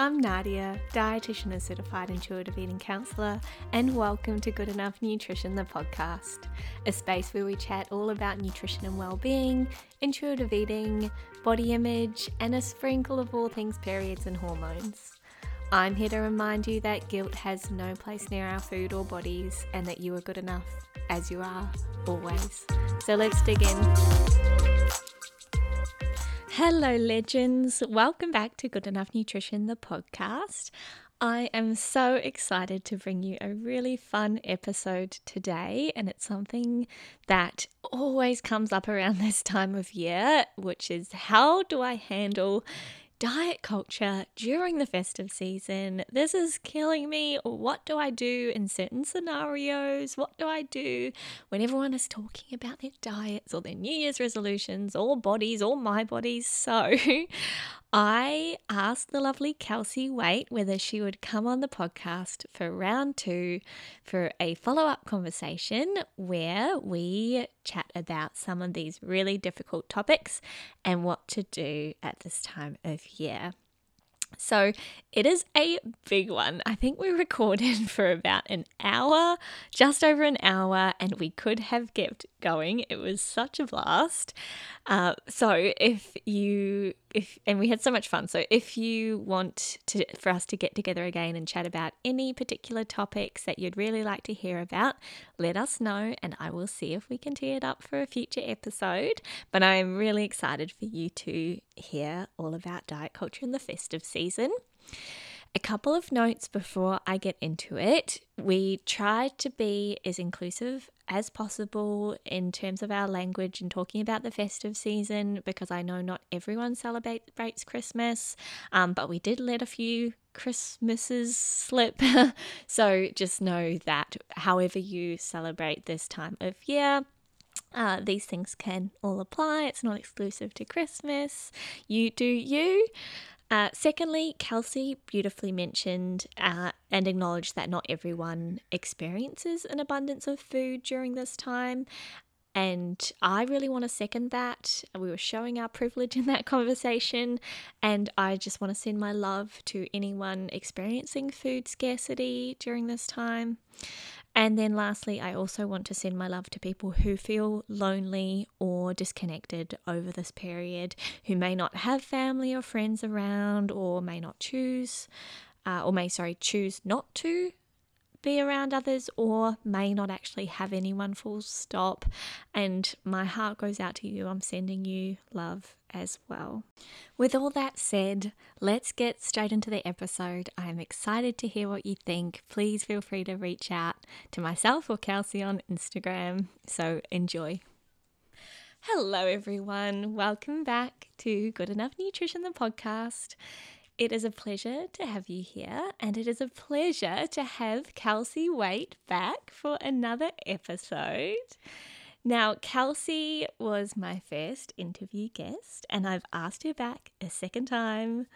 I'm Nadia, dietitian and certified intuitive eating counselor, and welcome to Good Enough Nutrition, the podcast, a space where we chat all about nutrition and well-being, intuitive eating, body image, and a sprinkle of all things periods and hormones. I'm here to remind you that guilt has no place near our food or bodies, and that you are good enough as you are, always. So let's dig in. Hello, legends. Welcome back to Good Enough Nutrition, the podcast. I am so excited to bring you a really fun episode today, and it's something that always comes up around this time of year, which is how do I handle diet culture during the festive season. This is killing me. What do I do in certain scenarios? What do I do when everyone is talking about their diets or their New Year's resolutions or bodies or my bodies? So I asked the lovely Kelsey Waite whether she would come on the podcast for round two for a follow up conversation where we chat about some of these really difficult topics and what to do at this time of year. So it is a big one. I think we recorded for about an hour, just over an hour, and we could have kept going. It was such a blast. Uh, so if you if and we had so much fun. So if you want to for us to get together again and chat about any particular topics that you'd really like to hear about, let us know and I will see if we can tee it up for a future episode. But I am really excited for you to hear all about diet culture in the festive season. A couple of notes before I get into it. We try to be as inclusive as possible in terms of our language and talking about the festive season because I know not everyone celebrates Christmas, um, but we did let a few Christmases slip. so just know that however you celebrate this time of year, uh, these things can all apply. It's not exclusive to Christmas. You do you. Uh, secondly, Kelsey beautifully mentioned uh, and acknowledged that not everyone experiences an abundance of food during this time. And I really want to second that. We were showing our privilege in that conversation. And I just want to send my love to anyone experiencing food scarcity during this time. And then lastly, I also want to send my love to people who feel lonely or disconnected over this period, who may not have family or friends around, or may not choose, uh, or may, sorry, choose not to be around others or may not actually have anyone full stop. And my heart goes out to you. I'm sending you love as well. With all that said, let's get straight into the episode. I'm excited to hear what you think. Please feel free to reach out to myself or Kelsey on Instagram. So enjoy. Hello, everyone. Welcome back to Good Enough Nutrition, the podcast. It is a pleasure to have you here, and it is a pleasure to have Kelsey Waite back for another episode. Now, Kelsey was my first interview guest, and I've asked her back a second time,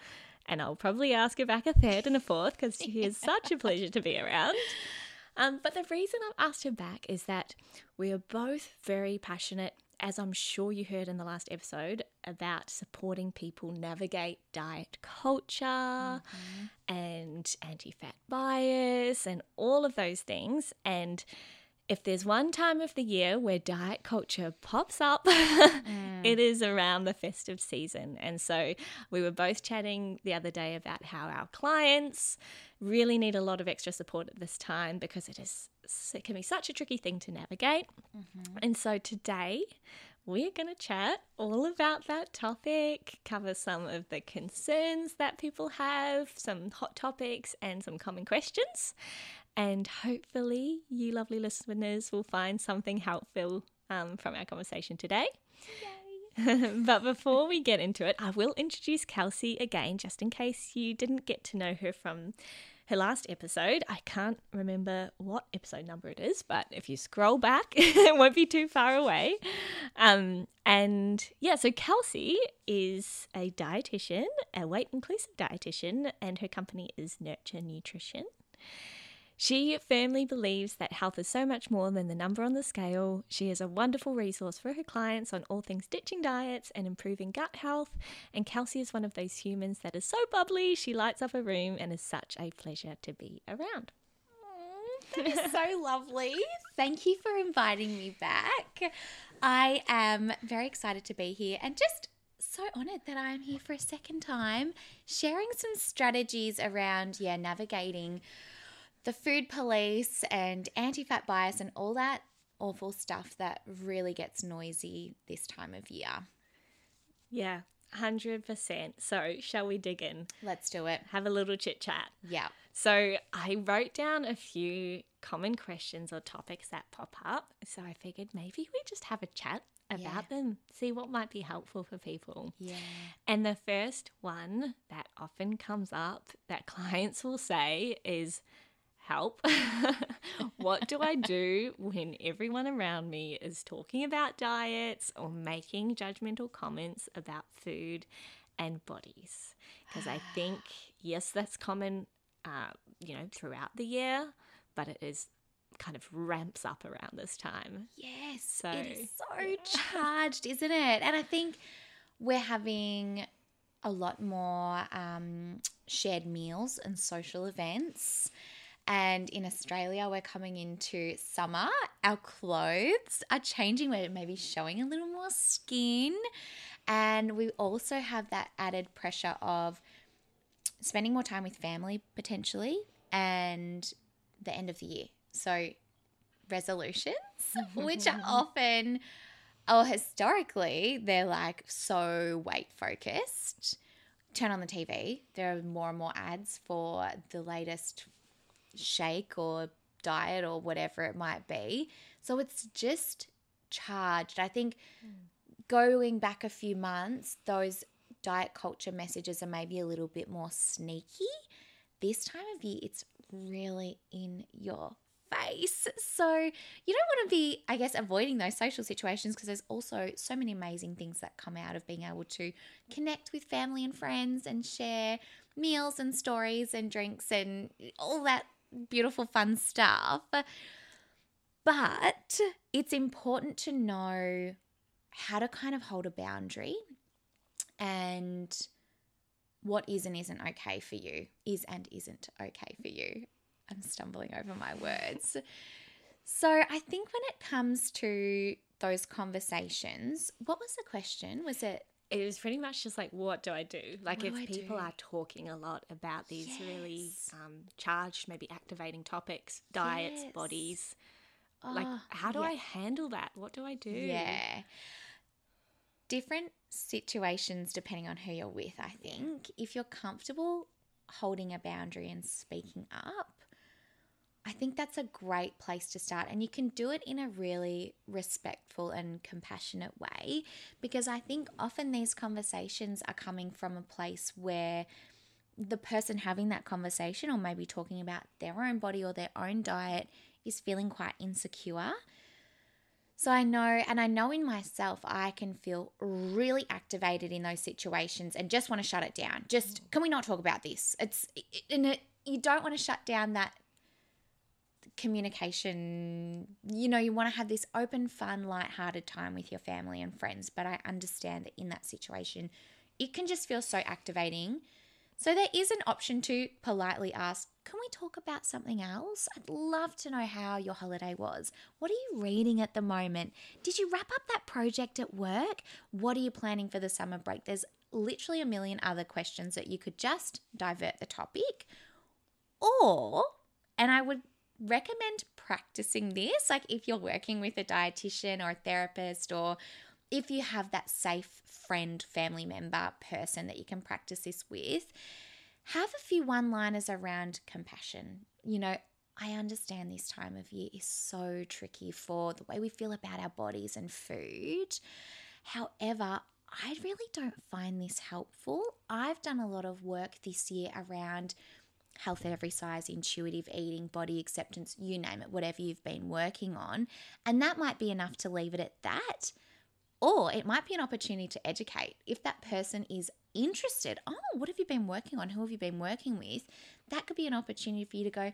and I'll probably ask her back a third and a fourth because she is such a pleasure to be around. Um, but the reason I've asked her back is that we are both very passionate as I'm sure you heard in the last episode, about supporting people navigate diet culture mm-hmm. and anti fat bias and all of those things. And if there's one time of the year where diet culture pops up, mm. it is around the festive season. And so we were both chatting the other day about how our clients really need a lot of extra support at this time because it is it can be such a tricky thing to navigate. Mm-hmm. And so today we're going to chat all about that topic, cover some of the concerns that people have, some hot topics, and some common questions. And hopefully, you lovely listeners will find something helpful um, from our conversation today. but before we get into it, I will introduce Kelsey again, just in case you didn't get to know her from her last episode. I can't remember what episode number it is, but if you scroll back, it won't be too far away. Um, and yeah, so Kelsey is a dietitian, a weight inclusive dietitian, and her company is Nurture Nutrition. She firmly believes that health is so much more than the number on the scale. She is a wonderful resource for her clients on all things ditching diets and improving gut health. And Kelsey is one of those humans that is so bubbly, she lights up a room and is such a pleasure to be around. That is so lovely. Thank you for inviting me back. I am very excited to be here and just so honored that I am here for a second time, sharing some strategies around, yeah, navigating the food police and anti fat bias and all that awful stuff that really gets noisy this time of year. Yeah, 100%. So, shall we dig in? Let's do it. Have a little chit chat. Yeah. So, I wrote down a few common questions or topics that pop up. So, I figured maybe we just have a chat about Yeah. them, see what might be helpful for people. Yeah. And the first one that often comes up that clients will say is, Help. what do I do when everyone around me is talking about diets or making judgmental comments about food and bodies? Because I think, yes, that's common, uh, you know, throughout the year, but it is kind of ramps up around this time. Yes. So, it is so charged, isn't it? And I think we're having a lot more um, shared meals and social events. And in Australia, we're coming into summer. Our clothes are changing. We're maybe showing a little more skin. And we also have that added pressure of spending more time with family potentially and the end of the year. So, resolutions, which are often or historically, they're like so weight focused. Turn on the TV, there are more and more ads for the latest shake or diet or whatever it might be. So it's just charged. I think going back a few months, those diet culture messages are maybe a little bit more sneaky. This time of year, it's really in your face. So you don't want to be, I guess, avoiding those social situations because there's also so many amazing things that come out of being able to connect with family and friends and share meals and stories and drinks and all that beautiful, fun stuff. But it's important to know how to kind of hold a boundary and what is and isn't okay for you is and isn't okay for you. I'm stumbling over my words. So I think when it comes to those conversations, what was the question? Was it it was pretty much just like, what do I do? Like, What if do people do? are talking a lot about these really um, charged, maybe activating topics, diets, Yes. bodies, like, Oh, how do yeah. I handle that? What do I do? Yeah. Different situations depending on who you're with, I think. If you're comfortable holding a boundary and speaking up, I think that's a great place to start. And you can do it in a really respectful and compassionate way because I think often these conversations are coming from a place where the person having that conversation or maybe talking about their own body or their own diet is feeling quite insecure. So I know, and I know in myself, I can feel really activated in those situations and just want to shut it down. Just, mm. can we not talk about this? It's, in it, you don't want to shut down that communication. You know, you want to have this open, fun, light-hearted time with your family and friends. But I understand that in that situation, it can just feel so activating. So there is an option to politely ask, can we talk about something else? I'd love to know how your holiday was. What are you reading at the moment? Did you wrap up that project at work? What are you planning for the summer break? There's literally a million other questions that you could just divert the topic. Or, and I would recommend practicing this, like if you're working with a dietitian or a therapist, or if you have that safe friend, family member, person that you can practice this with, have a few one liners around compassion. You know, I understand this time of year is so tricky for the way we feel about our bodies and food. However, I really don't find this helpful. I've done a lot of work this year around health at every size, intuitive eating, body acceptance, you name it, whatever you've been working on. And that might be enough to leave it at that. Or it might be an opportunity to educate. If that person is interested, oh, what have you been working on? Who have you been working with? That could be an opportunity for you to go,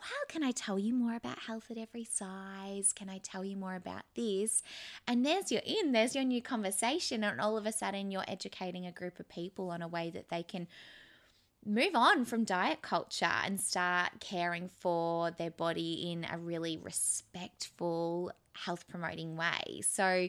wow, can I tell you more about health at every size? Can I tell you more about this? And there's your in, there's your new conversation. And all of a sudden, you're educating a group of people on a way that they can move on from diet culture and start caring for their body in a really respectful, health promoting way. So,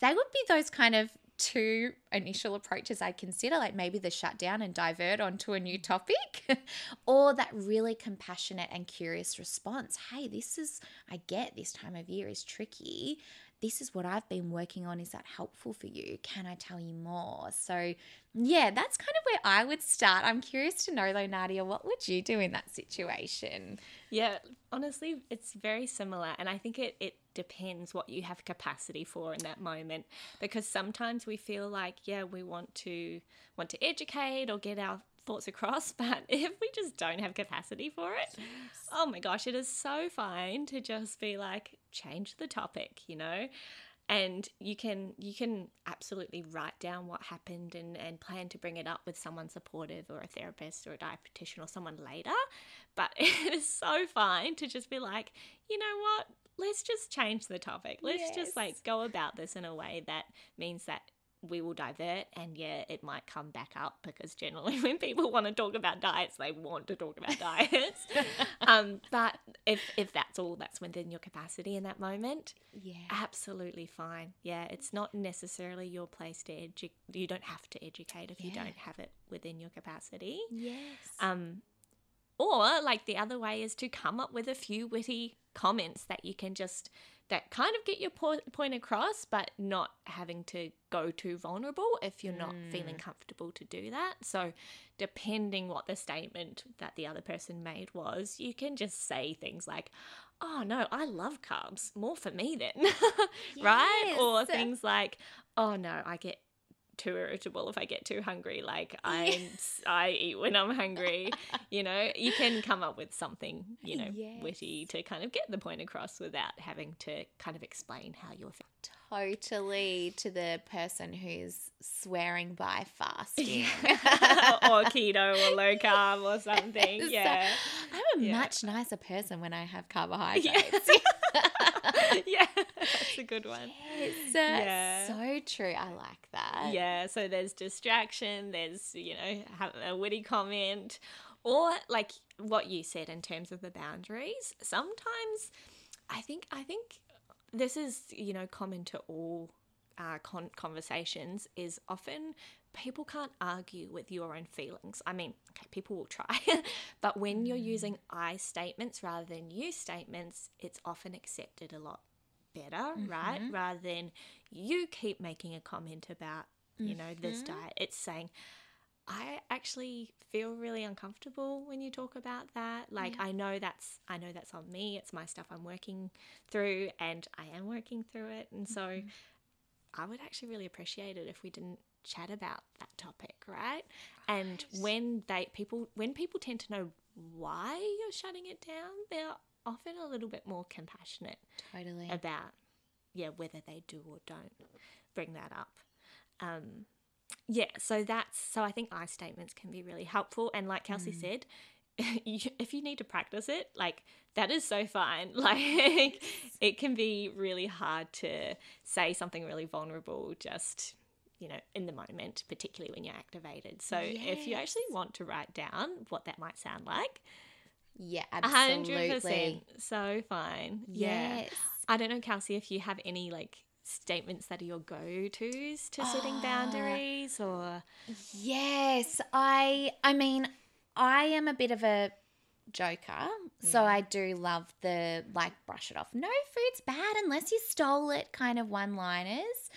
they would be those kind of two initial approaches I'd consider, like maybe the shutdown and divert onto a new topic, or that really compassionate and curious response. Hey, this is, I get this time of year is tricky. This is what I've been working on. Is that helpful for you? Can I tell you more? So, yeah, that's kind of where I would start. I'm curious to know, though, Nadia, what would you do in that situation? Yeah, honestly, it's very similar. And I think it, it depends what you have capacity for in that moment. Because sometimes we feel like, yeah, we want to want to educate or get our thoughts across, but if we just don't have capacity for it, yes. oh my gosh, it is so fine to just be like, change the topic, you know? and you can you can absolutely write down what happened and, and plan to bring it up with someone supportive or a therapist or a dietitian or someone later but it is so fine to just be like you know what let's just change the topic let's yes. just like go about this in a way that means that we will divert and yeah it might come back up because generally when people want to talk about diets they want to talk about diets. Um, but if if that's all that's within your capacity in that moment yeah. absolutely fine. Yeah it's not necessarily your place to educate you don't have to educate if yeah. you don't have it within your capacity. Yes. Um or like the other way is to come up with a few witty comments that you can just that kind of get your po- point across, but not having to go too vulnerable if you're not mm. feeling comfortable to do that. So, depending what the statement that the other person made was, you can just say things like, Oh no, I love carbs. More for me then. yes. right? Or things like, Oh no, I get too irritable if I get too hungry. Like I I eat when I'm hungry. you know, you can come up with something, you know, yes. witty to kind of get the point across without having to kind of explain how you're feeling. Totally to the person who's swearing by fasting or keto or low carb or something. Yeah. So I'm a yeah. much nicer person when I have carbohydrates. yeah, that's a good one. Yes, yeah. so true. I like that. Yeah, so there's distraction, there's, you know, a witty comment, or like what you said in terms of the boundaries. Sometimes I think, I think this is, you know, common to all uh, con- conversations is often people can't argue with your own feelings. I mean, okay, people will try, but when you're mm. using I statements rather than you statements, it's often accepted a lot better, mm-hmm. right? Rather than you keep making a comment about, you know, mm-hmm. this diet. It's saying, I actually feel really uncomfortable when you talk about that. Like yeah. I know that's I know that's on me. It's my stuff I'm working through and I am working through it. And so mm-hmm. I would actually really appreciate it if we didn't chat about that topic, right? right? And when they people when people tend to know why you're shutting it down, they're often a little bit more compassionate totally about yeah whether they do or don't bring that up. Um, yeah, so that's so I think I statements can be really helpful, and like Kelsey mm. said, if you need to practice it, like that is so fine. Like it can be really hard to say something really vulnerable just you know, in the moment, particularly when you're activated. So yes. if you actually want to write down what that might sound like, yeah, absolutely. 100%. So fine. Yes. Yeah. I don't know, Kelsey, if you have any like statements that are your go-tos to setting oh, boundaries or Yes, I I mean, I am a bit of a joker. Yeah. So I do love the like brush it off. No food's bad unless you stole it kind of one-liners.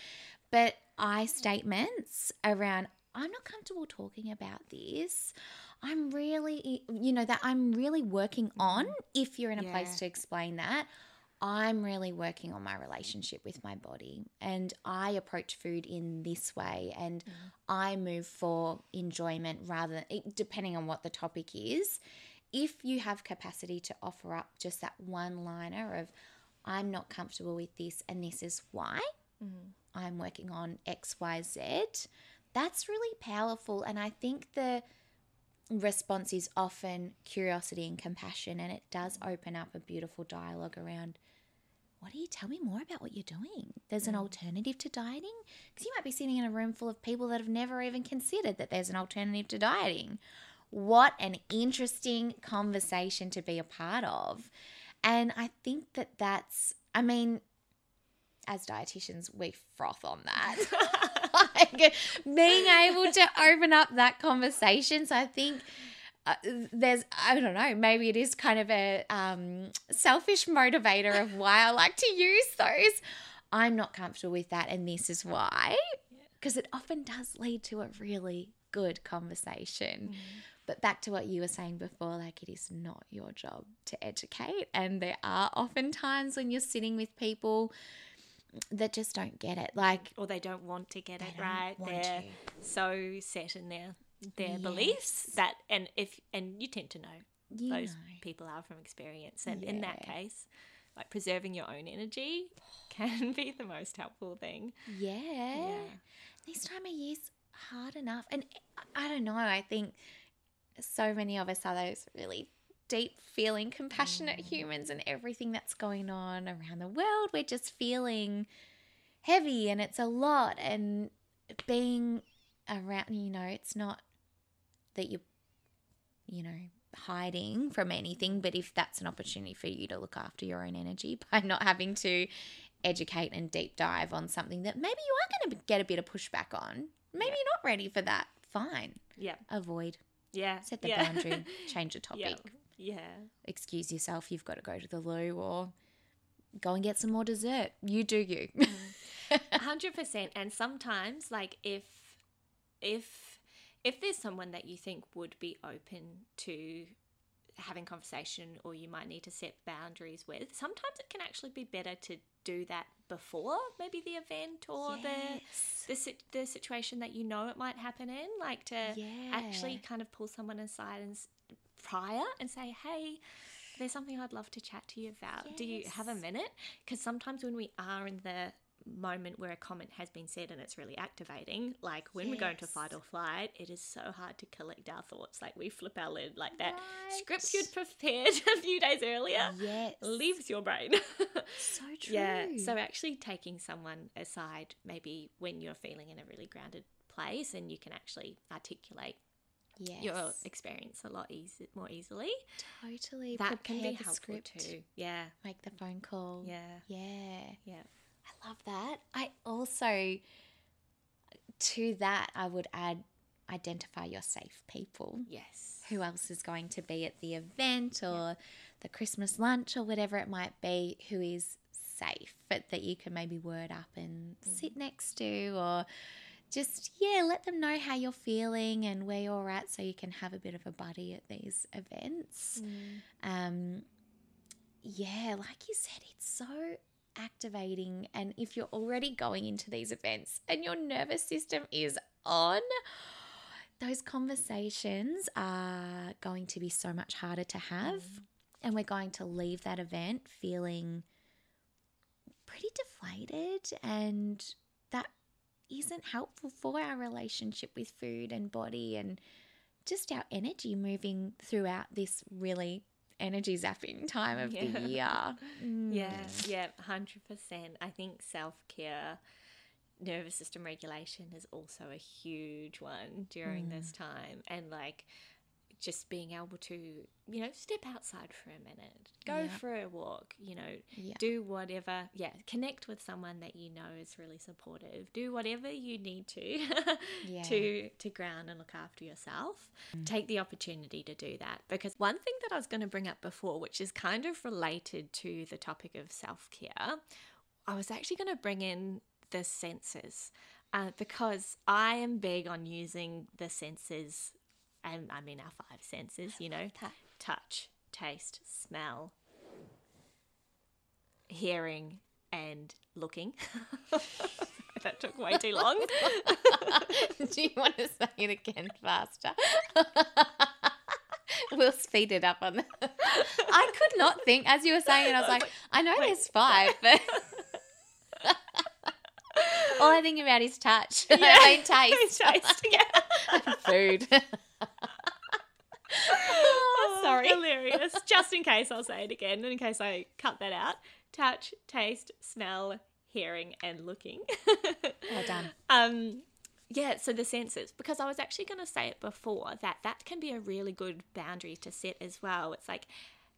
But I statements around, I'm not comfortable talking about this. I'm really, you know, that I'm really working on. Mm-hmm. If you're in a yeah. place to explain that, I'm really working on my relationship with my body and I approach food in this way and mm. I move for enjoyment rather depending on what the topic is. If you have capacity to offer up just that one liner of, I'm not comfortable with this and this is why, mm. I'm working on XYZ, that's really powerful. And I think the response is often curiosity and compassion, and it does open up a beautiful dialogue around. What do you tell me more about what you're doing? There's an mm. alternative to dieting? Because you might be sitting in a room full of people that have never even considered that there's an alternative to dieting. What an interesting conversation to be a part of. And I think that that's, I mean, as dietitians, we froth on that. like, being able to open up that conversation. So I think uh, there's, I don't know, maybe it is kind of a um, selfish motivator of why I like to use those. I'm not comfortable with that, and this is why. Because it often does lead to a really good conversation. Mm. But back to what you were saying before, like it is not your job to educate. And there are often times when you're sitting with people that just don't get it. Like or they don't want to get it right. They're to. so set in their their yes. beliefs that and if and you tend to know you those know. people are from experience. And yeah. in that case, like preserving your own energy can be the most helpful thing. Yeah. yeah. This time of year's hard enough. And I don't know, I think so many of us are those really deep feeling compassionate humans and everything that's going on around the world. We're just feeling heavy and it's a lot and being around, you know, it's not that you're, you know, hiding from anything, but if that's an opportunity for you to look after your own energy by not having to educate and deep dive on something that maybe you are going to get a bit of pushback on, maybe yeah. you're not ready for that, fine. Yeah. Avoid. Yeah. Set the yeah. boundary, change the topic. Yeah. Yeah. Excuse yourself, you've got to go to the loo or go and get some more dessert. You do you. Mm. Hundred percent. And sometimes, like if if if there's someone that you think would be open to having conversation or you might need to set boundaries with sometimes it can actually be better to do that before maybe the event or yes. the, the the situation that you know it might happen in like to yeah. actually kind of pull someone aside and prior and say hey there's something I'd love to chat to you about. Yes. Do you have a minute? Because sometimes when we are in the moment where a comment has been said and it's really activating. Like when yes. we go into fight or flight, it is so hard to collect our thoughts. Like we flip our lid like that right. script you'd prepared a few days earlier yes. leaves your brain. so true. Yeah. So actually taking someone aside, maybe when you're feeling in a really grounded place and you can actually articulate yes. your experience a lot easy, more easily. Totally. That Prepare can be helpful script. too. Yeah. Make the phone call. Yeah. Yeah. Yeah. I love that. I also, to that, I would add identify your safe people. Yes. Who else is going to be at the event or the Christmas lunch or whatever it might be who is safe, but that you can maybe word up and mm. sit next to or just, yeah, let them know how you're feeling and where you're at so you can have a bit of a buddy at these events. Mm. Um, yeah, like you said, it's so activating. And if you're already going into these events and your nervous system is on, those conversations are going to be so much harder to have. Mm. And we're going to leave that event feeling pretty deflated. And isn't helpful for our relationship with food and body and just our energy moving throughout this really energy zapping time of yeah. the year. Mm. Yeah, yeah, 100%. I think self care, nervous system regulation is also a huge one during mm. this time. And like, just being able to, you know, step outside for a minute, go yeah. for a walk, you know, yeah. do whatever. Yeah, connect with someone that you know is really supportive. Do whatever you need to yeah. to to ground and look after yourself. Mm. Take the opportunity to do that because one thing that I was going to bring up before, which is kind of related to the topic of self care, I was actually going to bring in the senses. Uh, because I am big on using the senses and I mean our five senses, you know, touch, taste, smell, hearing, and looking. that took way too long. Do you want to say it again faster? we'll speed it up on that. I could not think as you were saying it. I was like, I know Wait. there's five, but all I think about is touch. Yeah. I mean taste. taste. Yeah. food. Hilarious. Just in case, I'll say it again, in case I cut that out. Touch, taste, smell, hearing, and looking. Well done. Um, yeah, so the senses, because I was actually going to say it before that that can be a really good boundary to set as well. It's like,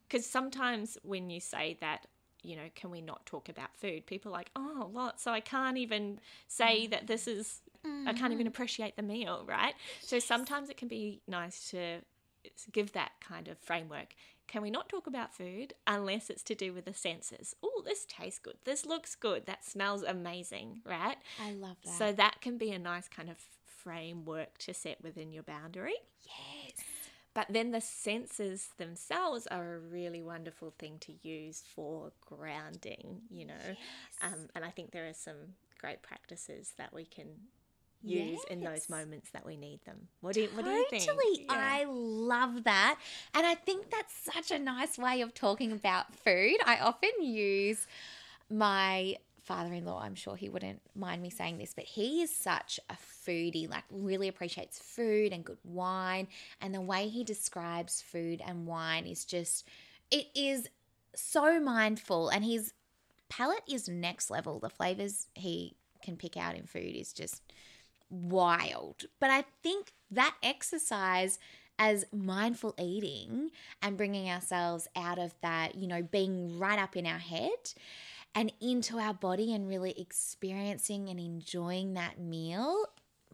because sometimes when you say that, you know, can we not talk about food? People are like, oh, what? So I can't even say that this is, I can't even appreciate the meal, right? So sometimes it can be nice to give that kind of framework. Can we not talk about food unless it's to do with the senses? Oh, this tastes good. This looks good. That smells amazing, right? I love that. So that can be a nice kind of framework to set within your boundary. yes. But then the senses themselves are a really wonderful thing to use for grounding, you know. Um, and I think there are some great practices that we can use in those moments that we need them. What do you, what do you think? Totally. Yeah. I love that. And I think that's such a nice way of talking about food. I often use my father in law, I'm sure he wouldn't mind me saying this, but he is such a foodie, like, really appreciates food and good wine. And the way he describes food and wine is just, it is so mindful. And his palate is next level. The flavors he can pick out in food is just wild. But I think that exercise as mindful eating and bringing ourselves out of that, you know, being right up in our head and into our body and really experiencing and enjoying that meal,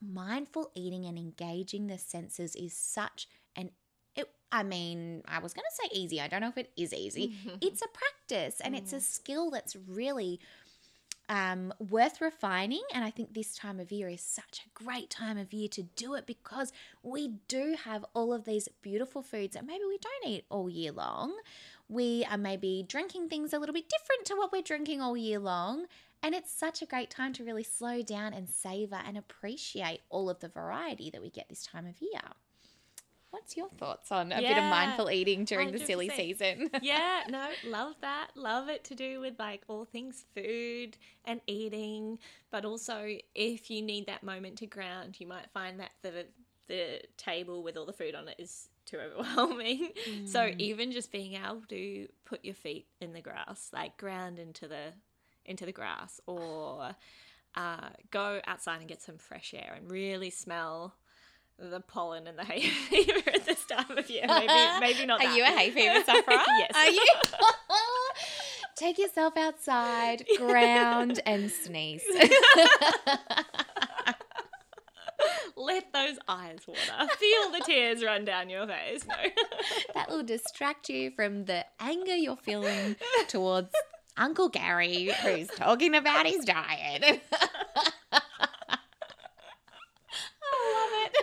mindful eating and engaging the senses is such an it, I mean, I was going to say easy. I don't know if it is easy. it's a practice and it's a mm. skill that's really um, worth refining. And I think this time of year is such a great time of year to do it because we do have all of these beautiful foods that maybe we don't eat all year long. We are maybe drinking things a little bit different to what we're drinking all year long. And it's such a great time to really slow down and savor and appreciate all of the variety that we get this time of year. What's your thoughts on a bit of mindful eating during the silly season? yeah, no, love that. Love it to do with like all things food and eating, but also if you need that moment to ground, you might find that the the table with all the food on it is too overwhelming. So even just being able to put your feet in the grass, like ground into the into the grass, or uh, go outside and get some fresh air and really smell the pollen and the hay fever at this time of year. Maybe maybe not. Are that. you a hay fever sufferer? yes. Are you? Take yourself outside, ground, and sneeze. Let those eyes water. Feel the tears run down your face. No. that will distract you from the anger you're feeling towards Uncle Gary, who's talking about his diet.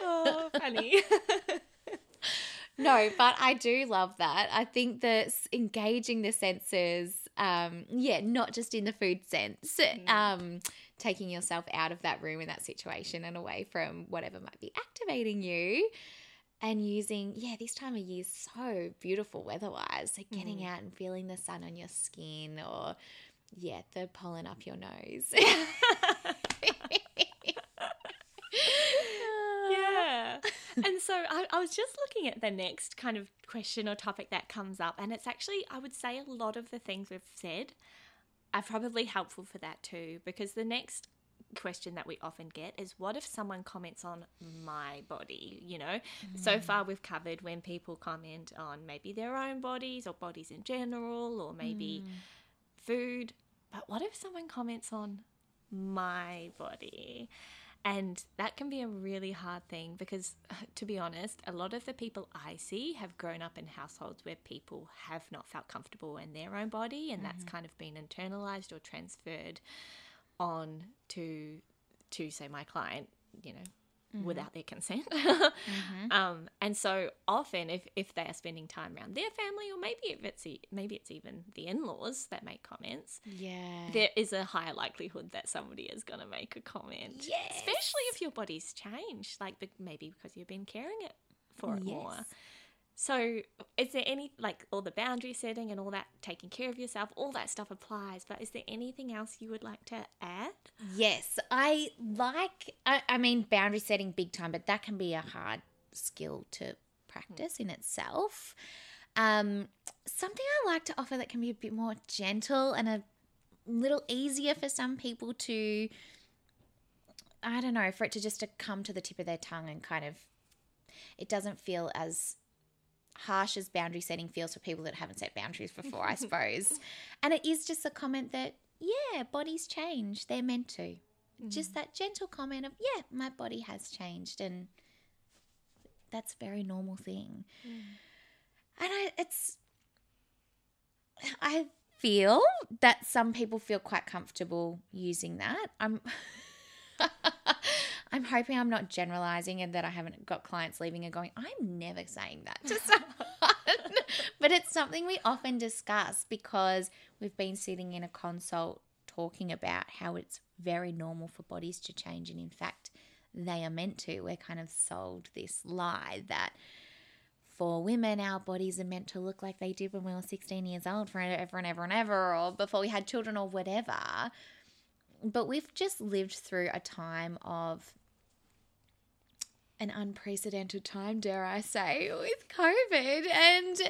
oh, funny. No, but I do love that. I think that engaging the senses, um, yeah, not just in the food sense, um, taking yourself out of that room in that situation and away from whatever might be activating you. And using, yeah, this time of year is so beautiful weather-wise. So getting out and feeling the sun on your skin, or yeah, the pollen up your nose. yeah. And so I, I was just looking at the next kind of question or topic that comes up, and it's actually, I would say, a lot of the things we've said are probably helpful for that too, because the next question that we often get is what if someone comments on my body you know? So mm. far we've covered when people comment on maybe their own bodies or bodies in general or maybe mm. food but what if someone comments on my body and that can be a really hard thing because, to be honest, a lot of the people I see have grown up in households where people have not felt comfortable in their own body, and that's mm-hmm. kind of been internalized or transferred on to, to say, my client, you know, without their consent. um, and so often, if, if they are spending time around their family, or maybe if it's e- maybe it's even the in laws that make comments, yeah. there is a higher likelihood that somebody is going to make a comment. Yes. Especially if your body's changed, like be- maybe because you've been caring it for it more. So, is there any, like all the boundary setting and all that, taking care of yourself, all that stuff applies, but is there anything else you would like to add? Yes, I like. I, I mean, boundary setting big time, but that can be a hard skill to practice in itself. Um, something I like to offer that can be a bit more gentle and a little easier for some people to, I don't know, for it to just to come to the tip of their tongue and kind of, it doesn't feel as harsh as boundary setting feels for people that haven't set boundaries before, I suppose. and it is just a comment that, yeah, bodies change. They're meant to. Just mm. that gentle comment of, yeah, my body has changed. And that's a very normal thing. Mm. And I, it's, I feel that some people feel quite comfortable using that. I'm, I'm hoping I'm not generalizing and that I haven't got clients leaving and going, I'm never saying that to someone. but it's something we often discuss because we've been sitting in a consult talking about how it's very normal for bodies to change. And in fact, they are meant to. We're kind of sold this lie that for women, our bodies are meant to look like they did when we were 16 years old forever and ever and ever, or before we had children or whatever. But we've just lived through a time of an unprecedented time, dare I say, with COVID. And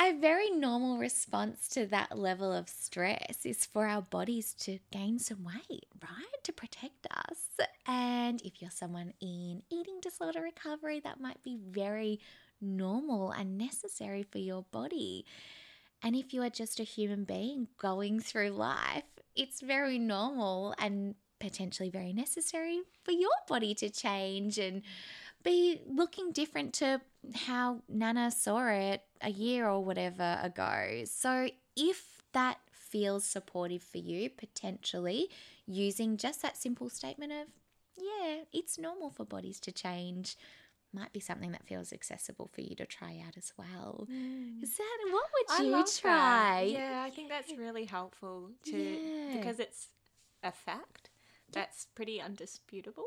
a very normal response to that level of stress is for our bodies to gain some weight, right? To protect us. And if you're someone in eating disorder recovery, that might be very normal and necessary for your body. And if you are just a human being going through life, it's very normal and potentially very necessary for your body to change and be looking different to how Nana saw it a year or whatever ago. So if that feels supportive for you, potentially using just that simple statement of, yeah, it's normal for bodies to change, might be something that feels accessible for you to try out as well. Is that what would I you love that. try? Yeah, I think that's really helpful to Yeah. because it's a fact that's pretty undisputable.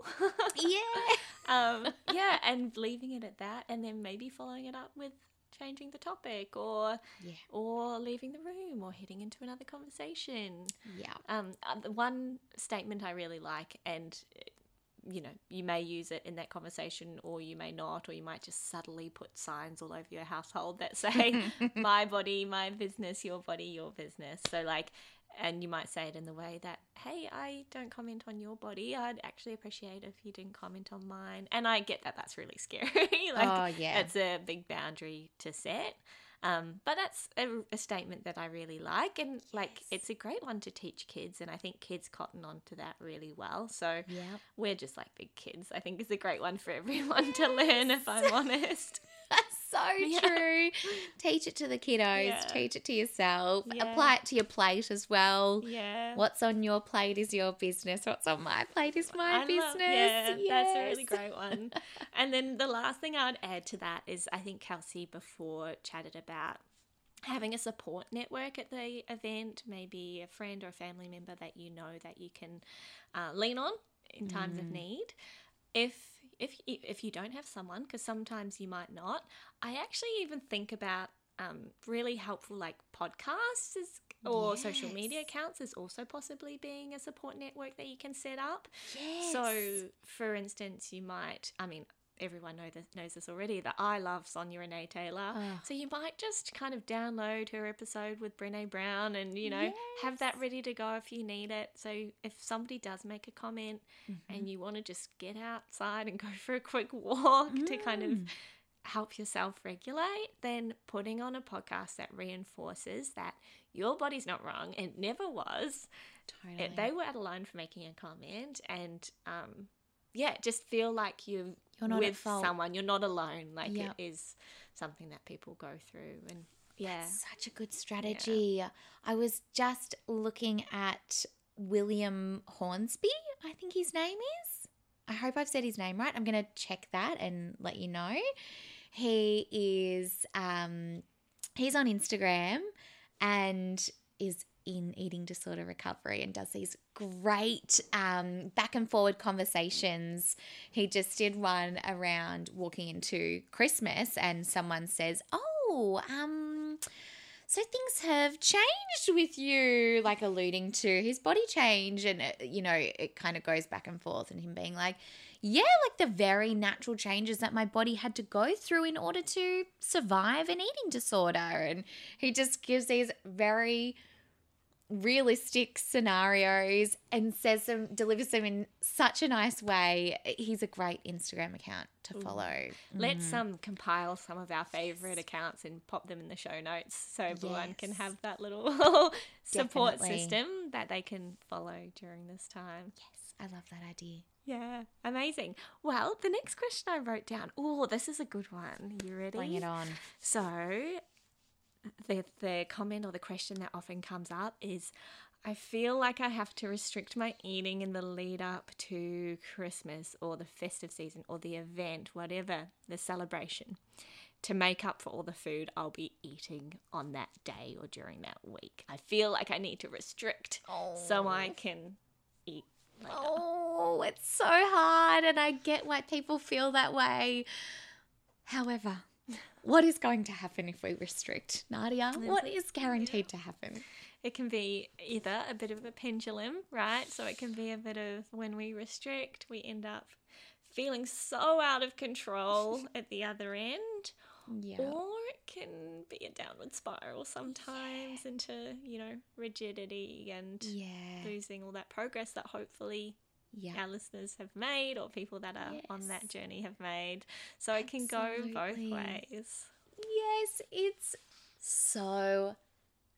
Yeah. um, yeah, and leaving it at that, and then maybe following it up with changing the topic, or Yeah. or leaving the room, or heading into another conversation. Yeah. Um, uh, the one statement I really like, and you know, you may use it in that conversation, or you may not, or you might just subtly put signs all over your household that say, "My body, my business; your body, your business." So, like, and you might say it in the way that, "Hey, I don't comment on your body. I'd actually appreciate if you didn't comment on mine." And I get that that's really scary. like, Oh, yeah. it's a big boundary to set. Um, but that's a, a statement that I really like, and like it's a great one to teach kids, and I think kids cotton on to that really well. So Yep. we're just like big kids. I think it's a great one for everyone to learn, if I'm honest. So true. Teach it to the kiddos, Yeah. teach it to yourself, Yeah. apply it to your plate as well. Yeah. What's on your plate is your business. What's on my plate is my I business. love- yeah, that's a really great one. and then the last thing I would add to that is I think Kelsey before chatted about having a support network at the event, maybe a friend or a family member that you know that you can uh, lean on in times Mm. of need. If if if you don't have someone, because sometimes you might not, I actually even think about um, really helpful like podcasts is, or social media accounts is also possibly being a support network that you can set up. Yes. So, for instance, you might, I mean, everyone know this, knows this already, that I love Sonya Renee Taylor. Oh. So, you might just kind of download her episode with Brene Brown and, you know, have that ready to go if you need it. So, if somebody does make a comment Mm-hmm. and you want to just get outside and go for a quick walk to kind Mm. of help yourself regulate, then putting on a podcast that reinforces that your body's not wrong, it never was totally. it, they were out of line for making a comment and um yeah just feel like you You're not with someone you're not alone like Yep. it is something that people go through and yeah Such a good strategy. I was just looking at William Hornsby, I think his name is. I hope I've said his name right. I'm going to check that and let you know. He is um he's on Instagram and is in eating disorder recovery and does these great um, back and forward conversations. He just did one around walking into Christmas, and someone says, "Oh, um, so things have changed with you, like alluding to his body change. And, it, you know, it kind of goes back and forth, and him being like, yeah, like the very natural changes that my body had to go through in order to survive an eating disorder. And he just gives these very realistic scenarios and says them delivers them in such a nice way he's a great instagram account to follow Let's um compile some of our favorite accounts and pop them in the show notes so everyone can have that little support Definitely. system that they can follow during this time. yes i love that idea Yeah, amazing. Well, the next question I wrote down. Oh, this is a good one. You ready? bring it on So, the the comment or the question that often comes up is, I feel like I have to restrict my eating in the lead up to Christmas or the festive season or the event, whatever the celebration, to make up for all the food I'll be eating on that day or during that week. I feel like I need to restrict so I oh. can eat. Later. oh it's so hard and i get why people feel that way however what is going to happen if we restrict nadia? What is guaranteed to happen? It can be either a bit of a pendulum, right? So it can be a bit of when we restrict, we end up feeling so out of control at the other end. yeah. Or it can be a downward spiral sometimes into, you know, rigidity and yeah. losing all that progress that hopefully yeah our listeners have made or people that are on that journey have made. So it can go both ways. Yes, it's so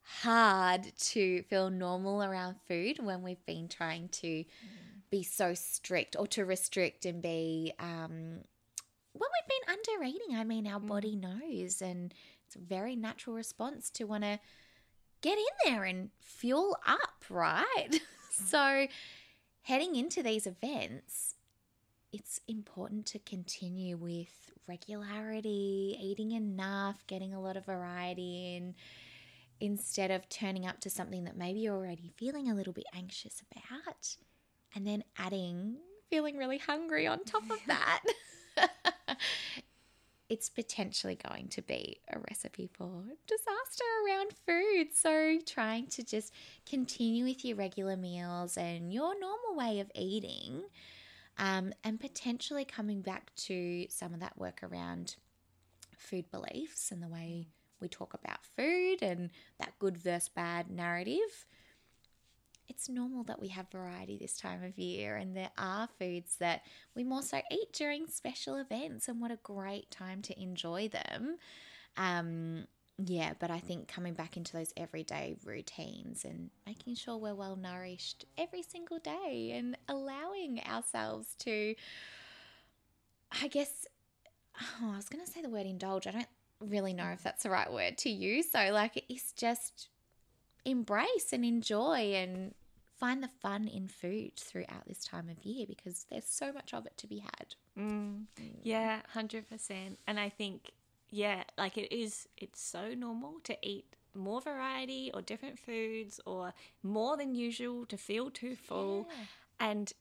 hard to feel normal around food when we've been trying to mm. be so strict or to restrict and be um when we've been under eating. I mean, our body mm. knows, and it's a very natural response to want to get in there and fuel up, right? Mm. so, heading into these events, it's important to continue with regularity, eating enough, getting a lot of variety in, instead of turning up to something that maybe you're already feeling a little bit anxious about, and then adding feeling really hungry on top of that. it's potentially going to be a recipe for disaster around food. So, trying to just continue with your regular meals and your normal way of eating, um, and potentially coming back to some of that work around food beliefs and the way we talk about food and that good versus bad narrative. It's normal that we have variety this time of year, and there are foods that we more so eat during special events, and what a great time to enjoy them. Um, yeah, but I think coming back into those everyday routines and making sure we're well nourished every single day and allowing ourselves to, I guess, oh, I was going to say the word indulge. I don't really know if that's the right word to use. So, like, it's just embrace and enjoy and find the fun in food throughout this time of year because there's so much of it to be had. Mm, yeah, hundred percent. And I think, yeah, like it is. It's so normal to eat more variety or different foods or more than usual to feel too full. And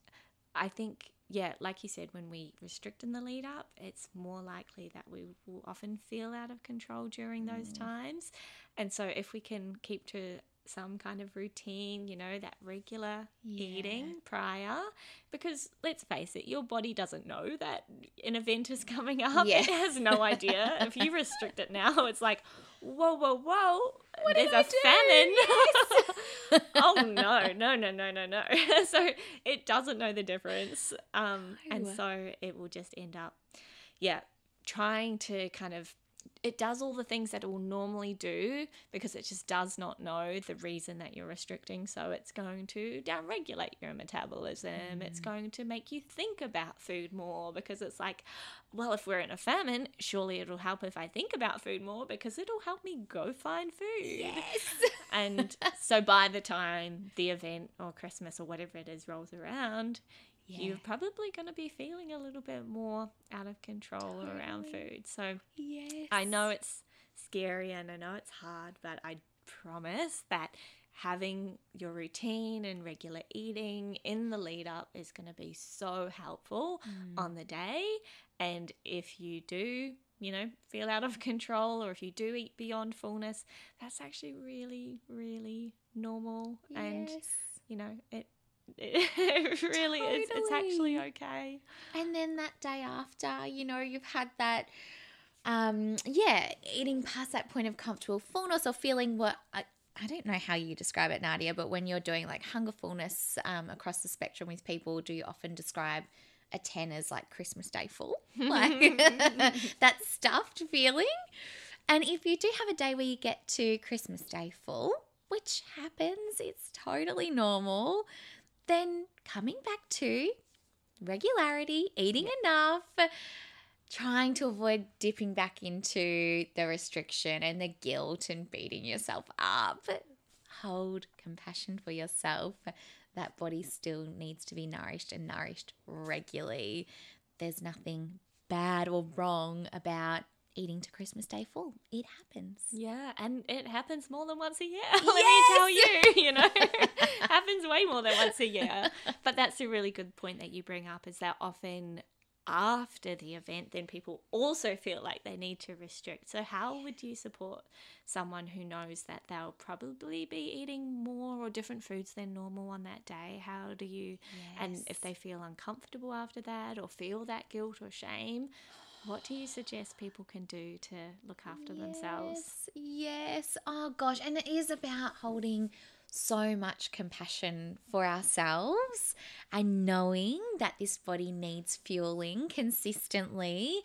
I think, yeah, like you said, when we restrict in the lead up, it's more likely that we will often feel out of control during those times. And so if we can keep to some kind of routine, you know, that regular eating prior, because let's face it, your body doesn't know that an event is coming up. Yeah. It has no idea. if you restrict it now, it's like, whoa, whoa, whoa, there's a famine. oh no, no, no, no, no, no. so it doesn't know the difference. Um, and so it will just end up, yeah, trying to kind of it does all the things that it will normally do because it just does not know the reason that you're restricting. So it's going to downregulate your metabolism. It's mm. going to make you think about food more because it's like, well, if we're in a famine, surely it'll help if I think about food more because it'll help me go find food. Yes. And so by the time the event or Christmas or whatever it is rolls around, Yeah. you're probably going to be feeling a little bit more out of control around food. So yes. I know it's scary and I know it's hard, but I promise that having your routine and regular eating in the lead up is going to be so helpful mm. on the day. And if you do you know, feel out of control or if you do eat beyond fullness, that's actually really, really normal. And, you know, it, it really is. It's actually okay. And then that day after, you know, you've had that, um, yeah, eating past that point of comfortable fullness or feeling what I, I don't know how you describe it, Nadia, but when you're doing like hunger fullness um, across the spectrum with people, do you often describe a 10 as like Christmas Day full? Like that stuffed feeling? And if you do have a day where you get to Christmas Day full, which happens, it's totally normal, then coming back to regularity, eating enough, trying to avoid dipping back into the restriction and the guilt and beating yourself up. Hold compassion for yourself. That body still needs to be nourished and nourished regularly. There's nothing bad or wrong about eating to Christmas Day full. It happens. Yeah, and it happens more than once a year. Let me tell you, you know, happens way more than once a year. But that's a really good point that you bring up is that often after the event, then people also feel like they need to restrict. So, how would you support someone who knows that they'll probably be eating more or different foods than normal on that day? How do you, and if they feel uncomfortable after that or feel that guilt or shame, what do you suggest people can do to look after themselves? Yes, yes. Oh gosh, and it is about holding so much compassion for ourselves and knowing that this body needs fueling consistently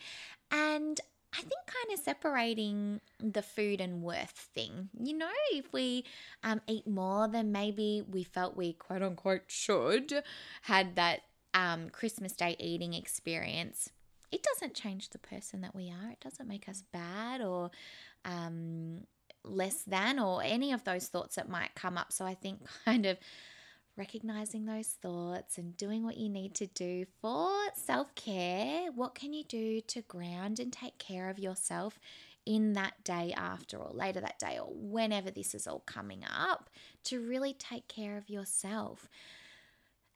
and I think kind of separating the food and worth thing. You know, if we um, eat more than maybe we felt we quote unquote should, had that um, Christmas Day eating experience, it doesn't change the person that we are. It doesn't make us bad or um, less than or any of those thoughts that might come up. So I think kind of recognizing those thoughts and doing what you need to do for self care. What can you do to ground and take care of yourself in that day after or later that day or whenever this is all coming up to really take care of yourself?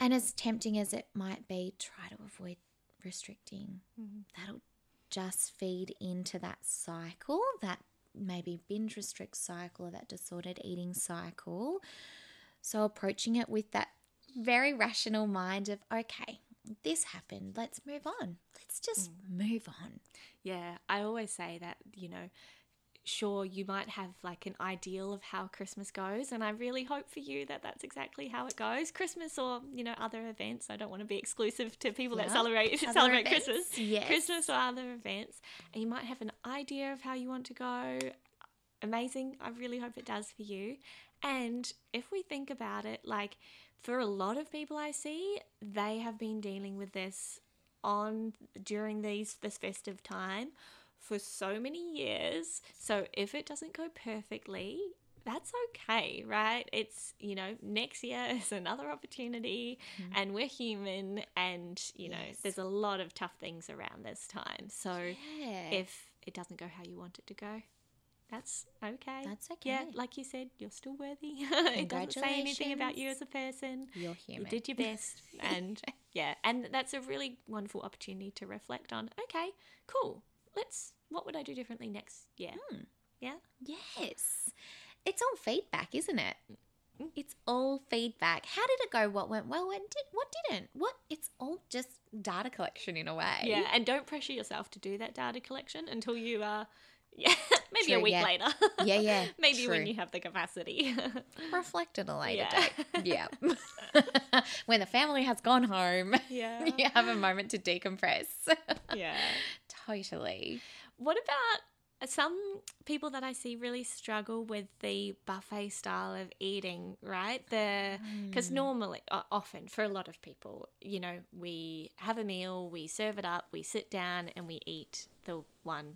And as tempting as it might be, try to avoid restricting. Mm-hmm. That'll just feed into that cycle, that maybe binge restrict cycle or that disordered eating cycle. So approaching it with that very rational mind of, okay, this happened, let's move on. Let's just mm. move on. Yeah, I always say that, you know, sure, you might have like an ideal of how Christmas goes, and I really hope for you that that's exactly how it goes. Christmas or, you know, other events. I don't want to be exclusive to people that celebrate other celebrate events, Christmas. yes. Christmas or other events. And you might have an idea of how you want to go. Amazing. I really hope it does for you. And if we think about it, like for a lot of people I see, they have been dealing with this on during these this festive time for so many years. So if it doesn't go perfectly, that's okay, right? It's, you know, next year is another opportunity and we're human and, you know, Mm-hmm. Yes. there's a lot of tough things around this time. So Yeah. if it doesn't go how you want it to go, that's okay. That's okay. Yeah, like you said, you're still worthy. it doesn't say anything about you as a person. You're human. You did your best. And yeah, and that's a really wonderful opportunity to reflect on. Okay, cool. Let's, what would I do differently next year? Hmm. Yeah. Yes. It's all feedback, isn't it? Mm. It's all feedback. How did it go? What went well? What did what didn't? What it's all just data collection in a way. Yeah, and don't pressure yourself to do that data collection until you are, yeah, maybe a week yeah. later. Yeah, yeah, maybe when you have the capacity. Reflect at a later Yeah. date. Yeah. when the family has gone home, yeah. you have a moment to decompress. Yeah. Totally. What about some people that I see really struggle with the buffet style of eating, right? The because normally, uh, often for a lot of people, you know, we have a meal, we serve it up, we sit down, and we eat the one,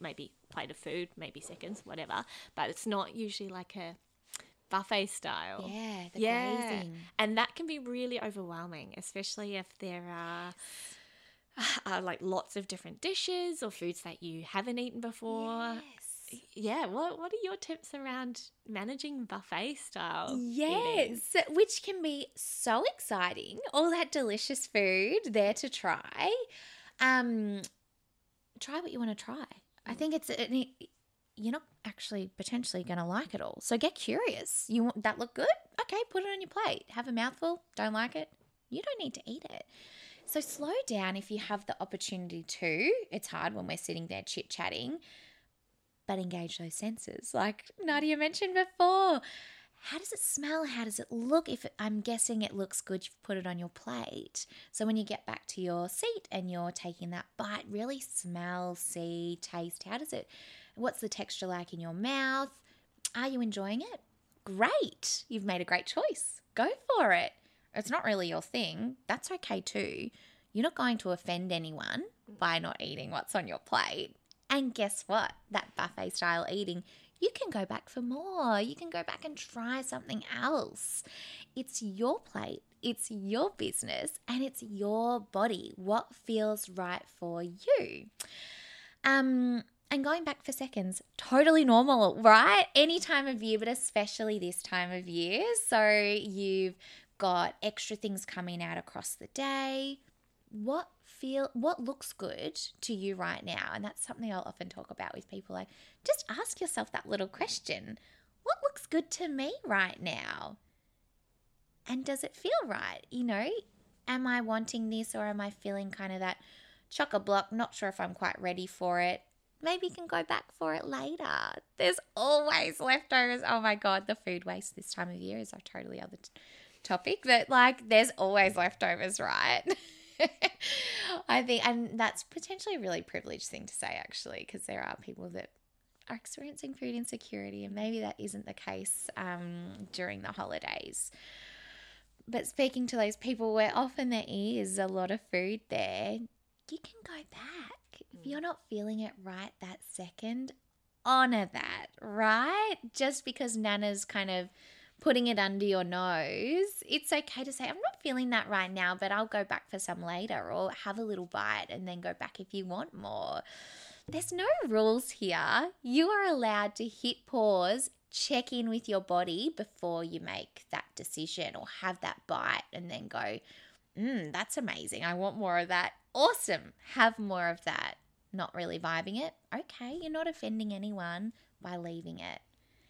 maybe plate of food, maybe seconds, whatever. But it's not usually like a buffet style. Yeah, the Yeah. grazing. And that can be really overwhelming, especially if there are uh, like lots of different dishes or foods that you haven't eaten before. Yes. Yeah, what what are your tips around managing buffet style? eating? Yes, which can be so exciting. All that delicious food there to try. Um, try what you want to try. I think it's it, you're not actually potentially going to like it all. So get curious. You want that look good? Okay, put it on your plate. Have a mouthful. Don't like it? You don't need to eat it. So slow down if you have the opportunity to. It's hard when we're sitting there chit chatting, but engage those senses, like Nadia mentioned before. How does it smell? How does it look? If it, I'm guessing it looks good, you've put it on your plate. So when you get back to your seat and you're taking that bite, really smell, see, taste. How does it? What's the texture like in your mouth? Are you enjoying it? Great. You've made a great choice. Go for it. It's not really your thing. That's okay too. You're not going to offend anyone by not eating what's on your plate. And guess what? That buffet style eating, you can go back for more. You can go back and try something else. It's your plate, it's your business, and it's your body. What feels right for you? Um, and going back for seconds, totally normal, right? Any time of year, but especially this time of year. So you've got extra things coming out across the day. What feel what looks good to you right now? And that's something I'll often talk about with people like just ask yourself that little question. What looks good to me right now? And does it feel right? You know, am I wanting this or am I feeling kind of that chock a block, not sure if I'm quite ready for it? Maybe you can go back for it later. There's always leftovers. Oh my God, the food waste this time of year is a totally other topic, but like there's always leftovers, right? I think, and that's potentially a really privileged thing to say, actually, because there are people that are experiencing food insecurity, and maybe that isn't the case um, during the holidays. But speaking to those people where often there is a lot of food there, you can go back. If you're not feeling it right that second, honor that, right? Just because Nana's kind of putting it under your nose, it's okay to say, I'm not feeling that right now, but I'll go back for some later or have a little bite and then go back if you want more. There's no rules here. You are allowed to hit pause, check in with your body before you make that decision or have that bite and then go, mm, that's amazing. I want more of that. Awesome. Have more of that. Not really vibing it. Okay, you're not offending anyone by leaving it.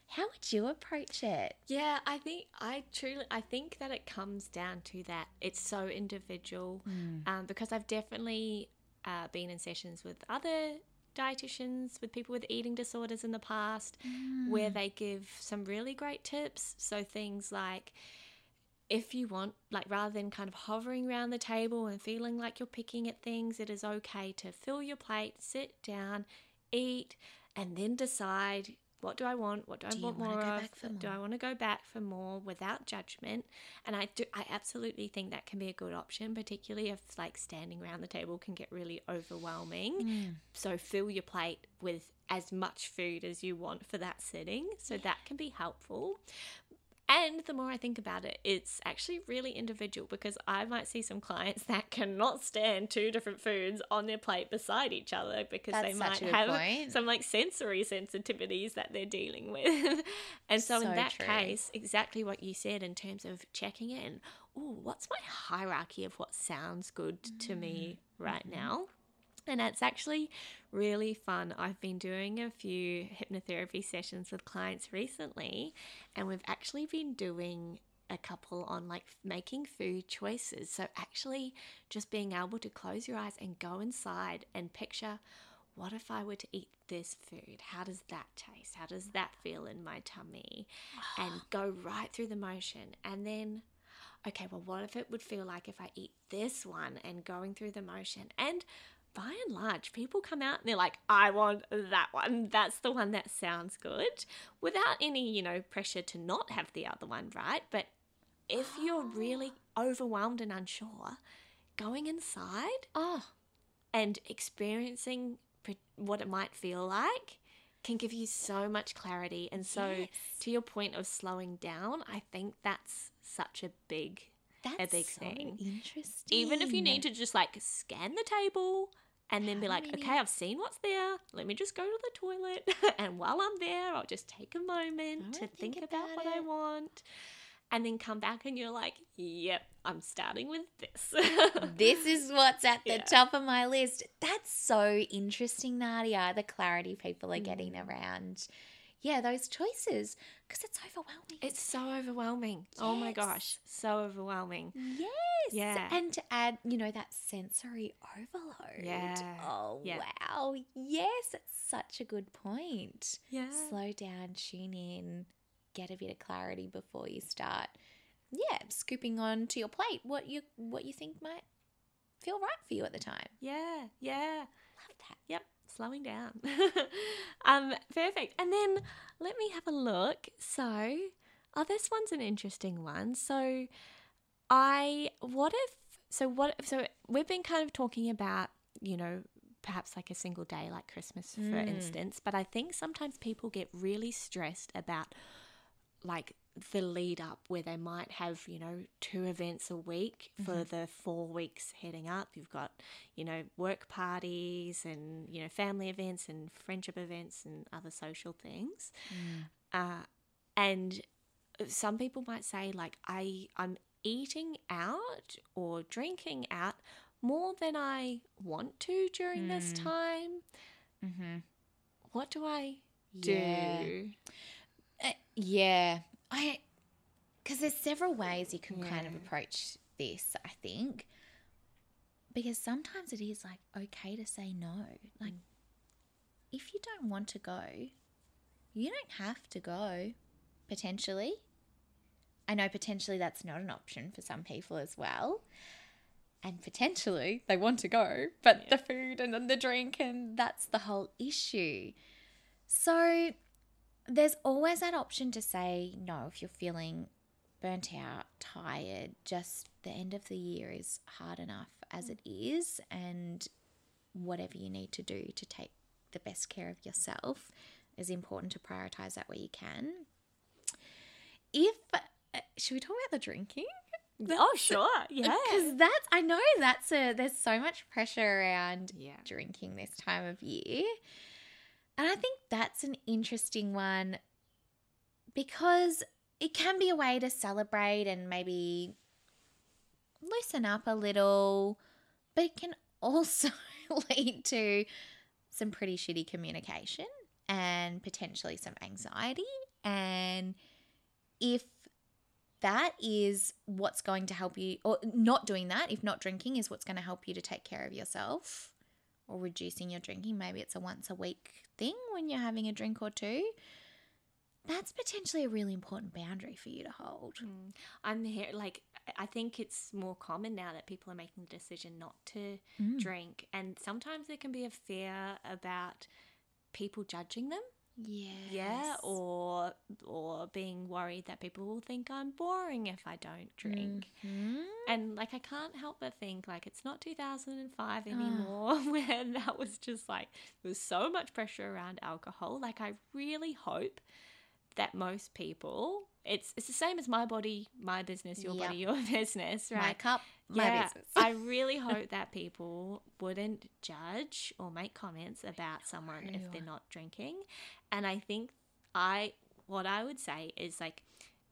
How would you approach it? Yeah, I think I truly I think that it comes down to that it's so individual Mm. um, because I've definitely uh, been in sessions with other dietitians with people with eating disorders in the past Mm. where they give some really great tips. So things like if you want, like rather than kind of hovering around the table and feeling like you're picking at things, it is okay to fill your plate, sit down, eat, and then decide what do I want, what do I Do want more of, for do? I want to go back for more without judgment. And I do, I absolutely think that can be a good option, particularly if like standing around the table can get really overwhelming. Mm. So fill your plate with as much food as you want for that sitting. So that can be helpful. And the more I think about it, it's actually really individual because I might see some clients that cannot stand two different foods on their plate beside each other because they might such a good have point. some like sensory sensitivities that they're dealing with. and so, So in that true. case, exactly what you said in terms of checking in. Oh, what's my hierarchy of what sounds good to me right Mm-hmm. now? And it's actually really fun. I've been doing a few hypnotherapy sessions with clients recently, and we've actually been doing a couple on like making food choices. So, actually, just being able to close your eyes and go inside and picture what if I were to eat this food? How does that taste? How does that feel in my tummy? And go right through the motion. And then okay, well, what if it would feel like if I eat this one and going through the motion? And by and large, people come out and they're like, I want that one. That's the one that sounds good without any, you know, pressure to not have the other one, right? But if you're really overwhelmed and unsure, going inside Oh, and experiencing what it might feel like can give you so much clarity. And so, Yes. to your point of slowing down, I think that's such a big that's big so thing. interesting. even if you need to just like scan the table and then be like, okay, I've seen what's there. Let me just go to the toilet. and while I'm there, I'll just take a moment to think, think about, about what I want. and then come back and you're like, yep, I'm starting with this. this is what's at the Yeah. top of my list. That's so interesting, Nadia. The clarity people are getting Mm. around, yeah, those choices because it's overwhelming. it's so overwhelming. Oh my gosh, so overwhelming. yes, Yeah. and to add, you know, that sensory overload. Yeah. Oh Yeah. wow, yes, it's such a good point. Yeah. Slow down, tune in, get a bit of clarity before you start. Yeah, scooping on to your plate what you what you think might feel right for you at the time. Yeah, yeah. Love that. Yep, slowing down. um, perfect. And then let me have a look. So, oh, this one's an interesting one. So, I what if so what so we've been kind of talking about you know perhaps like a single day like Christmas for Mm. instance, but I think sometimes people get really stressed about like the lead up where they might have you know two events a week for the four weeks heading up. You've got you know work parties and you know family events and friendship events and other social things. Uh, and some people might say like i i'm eating out or drinking out more than i want to during this Mm. time. Mm-hmm. what do i do. Yeah. Uh, yeah, I because there's several ways you can kind of approach this. I think because sometimes it is like okay to say no. Like mm. if you don't want to go, you don't have to go. Potentially, I know potentially that's not an option for some people as well. And potentially they want to go, but Yeah. the food and then the drink, and that's the whole issue. So there's always that option to say no if you're feeling burnt out, tired, just the end of the year is hard enough as it is, and whatever you need to do to take the best care of yourself is important to prioritize that where you can. If uh, should we talk about the drinking? oh sure yeah Because that's I know that's a there's so much pressure around yeah drinking this time of year. And I think that's an interesting one because it can be a way to celebrate and maybe loosen up a little, but it can also lead to some pretty shitty communication and potentially some anxiety. And if that is what's going to help you, or not doing that, if not drinking is what's going to help you to take care of yourself or reducing your drinking, maybe it's a once a week thing when you're having a drink or two. That's potentially a really important boundary for you to hold. Mm. I'm here, like, I think it's more common now that people are making the decision not to Mm. drink. And sometimes there can be a fear about people judging them. Yes. Yeah. Or, or being worried that people will think I'm boring if I don't drink. Mhm. And like, I can't help but think, like, it's not 2005 anymore where that was just like, there was so much pressure around alcohol. Like, I really hope that most people, it's, it's the same as my body, my business, your Yep. body, your business, right? My cup, my yeah, business. I really hope that people wouldn't judge or make comments about someone if they're not drinking. And I think I what I would say is like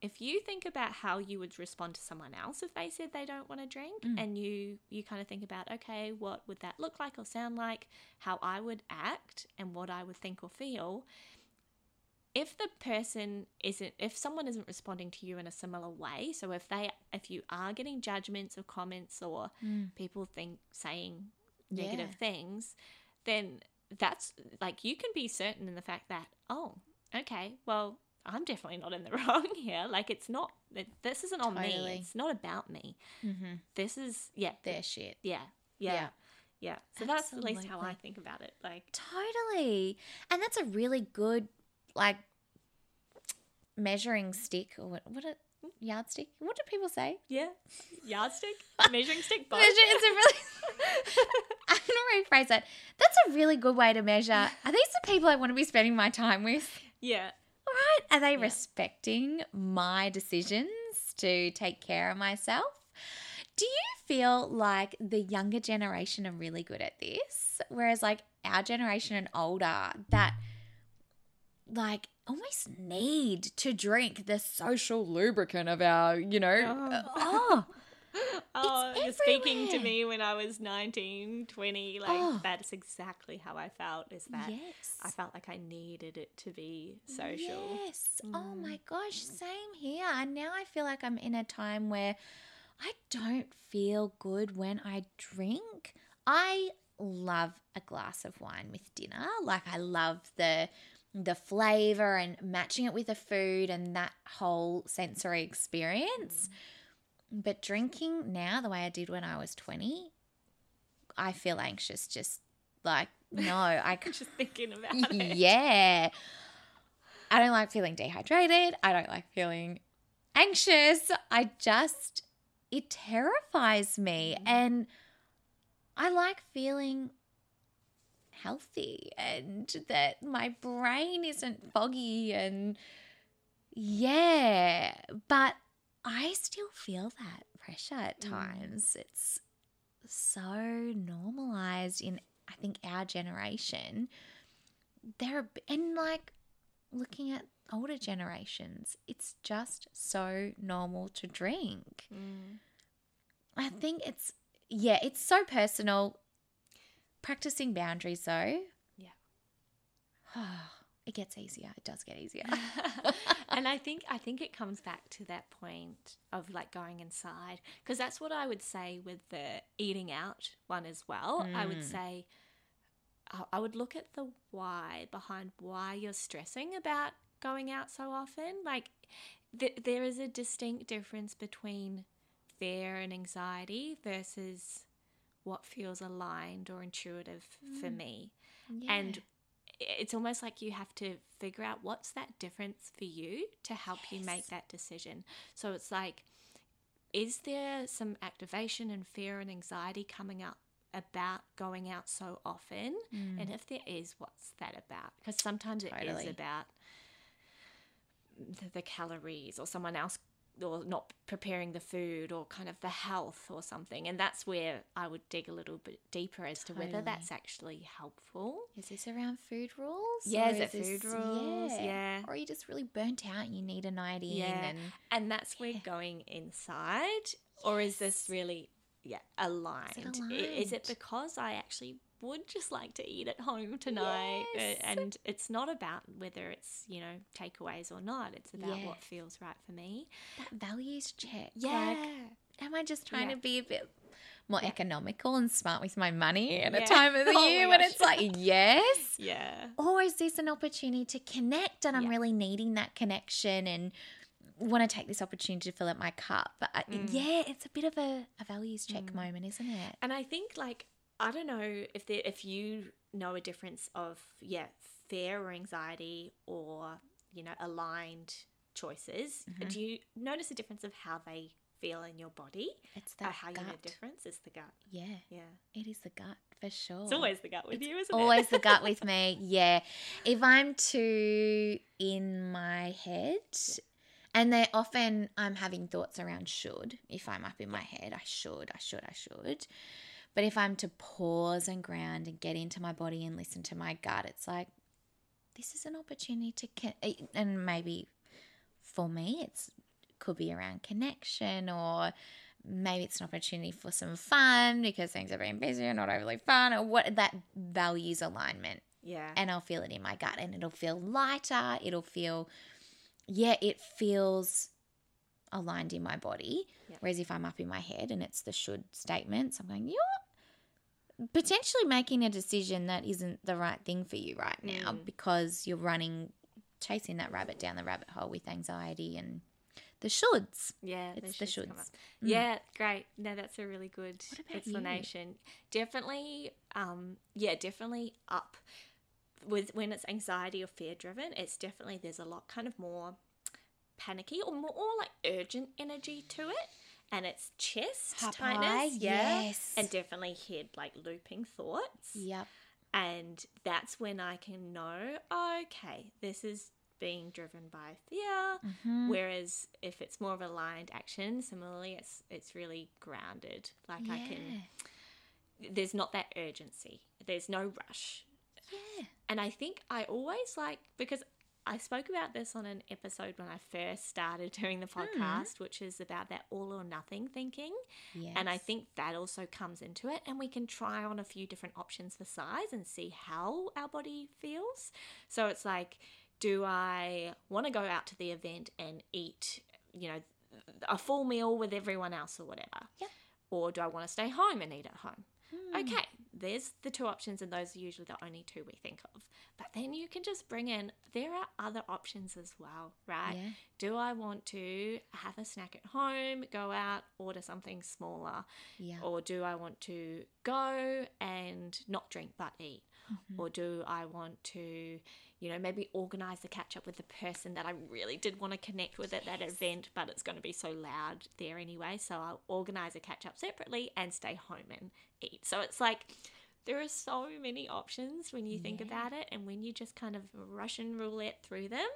if you think about how you would respond to someone else if they said they don't want to drink Mm. and you you kind of think about okay what would that look like or sound like how I would act and what I would think or feel if the person isn't if someone isn't responding to you in a similar way so if they if you are getting judgments or comments or Mm. people think saying negative Yeah. things then that's like you can be certain in the fact that oh okay well i'm definitely not in the wrong here like it's not it, this isn't on Totally. me it's not about me Mm-hmm. this is yeah Their shit. yeah yeah Yeah. yeah, so that's at least how i think about it like Totally. And that's a really good, like, measuring stick or what, what a yardstick. What do people say? yeah yardstick measuring stick both. Measure, it's a really. I'm gonna rephrase that. That's a really good way to measure. Are these the people I want to be spending my time with? yeah All right. Are they Yeah. respecting my decisions to take care of myself? Do you feel like the younger generation are really good at this? Whereas, like, our generation and older, that, like, almost need to drink the social lubricant of our, you know, oh, uh, Oh, oh you're speaking to me when I was 19, 20. Like, Oh. that's exactly how I felt. Is that yes. I felt like I needed it to be social. Yes. Oh mm. my gosh, same here. And now I feel like I'm in a time where I don't feel good when I drink. I love a glass of wine with dinner. Like I love the the flavor and matching it with the food and that whole sensory experience. But drinking now the way I did when I was 20, I feel anxious just like no, I Just thinking about it. yeah. I don't like feeling dehydrated. I don't like feeling anxious. I just, it terrifies me. Mm. And I like feeling healthy and that my brain isn't foggy and yeah. But I still feel that pressure at times. It's so normalized in I think our generation. There are and like looking at older generations, it's just so normal to drink. Mm. I think it's yeah, it's so personal. Practicing boundaries though. Yeah. it gets easier. It does get easier. and I think I think it comes back to that point of like going inside because that's what I would say with the eating out one as well. I would Mm. say I- I would look at the why behind why you're stressing about going out so often. Like th- there is a distinct difference between fear and anxiety versus what feels aligned or intuitive for mm. me. And it's almost like you have to figure out what's that difference for you to help you make that decision. So it's like, is there some activation and fear and anxiety coming up about going out so often? Mm. And if there is, what's that about? Because sometimes it is Totally. about the, the calories or someone else or not preparing the food or kind of the health or something and that's where i would dig a little bit deeper as to whether that's actually helpful Is this around food rules? Yeah, is it this- food rules? Yeah. Or are you just really burnt out and you need a night in? Yeah. And and that's where going inside or is this really yeah aligned is aligned? it because i actually would just like to eat at home tonight Uh, Yes. and it's not about whether it's you know takeaways or not it's about Yeah. what feels right for me that values check. yeah Like, am I just trying Yeah. to be a bit more economical and smart with my money at Yeah. a time of the Oh year when gosh. it's like, yes? yeah Or is this an opportunity to connect and I'm really needing that connection and want to take this opportunity to fill up my cup? But I, Mm. yeah, it's a bit of a, a values check moment, isn't it? And I think like I don't know if there if you know a difference of yeah fear or anxiety or you know aligned choices. Mm-hmm. Do you notice a difference of how they feel in your body? It's that how you know gut. difference is the gut. Yeah, Yeah, it is the gut for sure. it's always the gut with you, isn't always it? the gut with me. Yeah. If I'm too in my head, and they often I'm having thoughts around should. If I'm up in my head, I should, I should, I should. But if I'm to pause and ground and get into my body and listen to my gut, it's like this is an opportunity to con- eh, and maybe for me it's could be around connection or maybe it's an opportunity for some fun because things are being busy and not overly fun or what that values alignment. Yeah, and I'll feel it in my gut and it'll feel lighter. It'll feel yeah it feels aligned in my body. Yeah. whereas if I'm up in my head and it's the should statements I'm going you're potentially making a decision that isn't the right thing for you right now Mm. because you're running chasing that rabbit down the rabbit hole with anxiety and the shoulds yeah. it's the shoulds shoulds. up. Yeah, great. No, that's a really good about you? explanation. Definitely, um, yeah, definitely up with when it's anxiety or fear driven. It's definitely there's a lot kind of more panicky or more or like urgent energy to it, and it's chest tightness, yeah, yes. and definitely head like looping thoughts. yep And that's when I can know, okay, this is being driven by fear. Mm-hmm. Whereas if it's more of a aligned action, similarly, it's it's really grounded. Like I can, there's not that urgency. There's no rush. yeah And I think I always like because I spoke about this on an episode when I first started doing the podcast, which is about that all or nothing thinking. Yes. And I think that also comes into it. And we can try on a few different options for size and see how our body feels. So it's like, do I want to go out to the event and eat, you know, a full meal with everyone else or whatever? Yep. Or do I want to stay home and eat at home? Hmm. Okay, there's the two options, and those are usually the only two we think of. But then you can just bring in, there are other options as well, right? Yeah. Do I want to have a snack at home, go out, order something smaller? Yeah. Or do I want to go and not drink but eat? Mm-hmm. Or do I want to, you know, maybe organize a catch up with the person that I really did want to connect with at that event, but it's going to be so loud there anyway. So I'll organize a catch up separately and stay home and eat. So it's like there are so many options when you think Yeah. about it, and when you just kind of Russian roulette through them,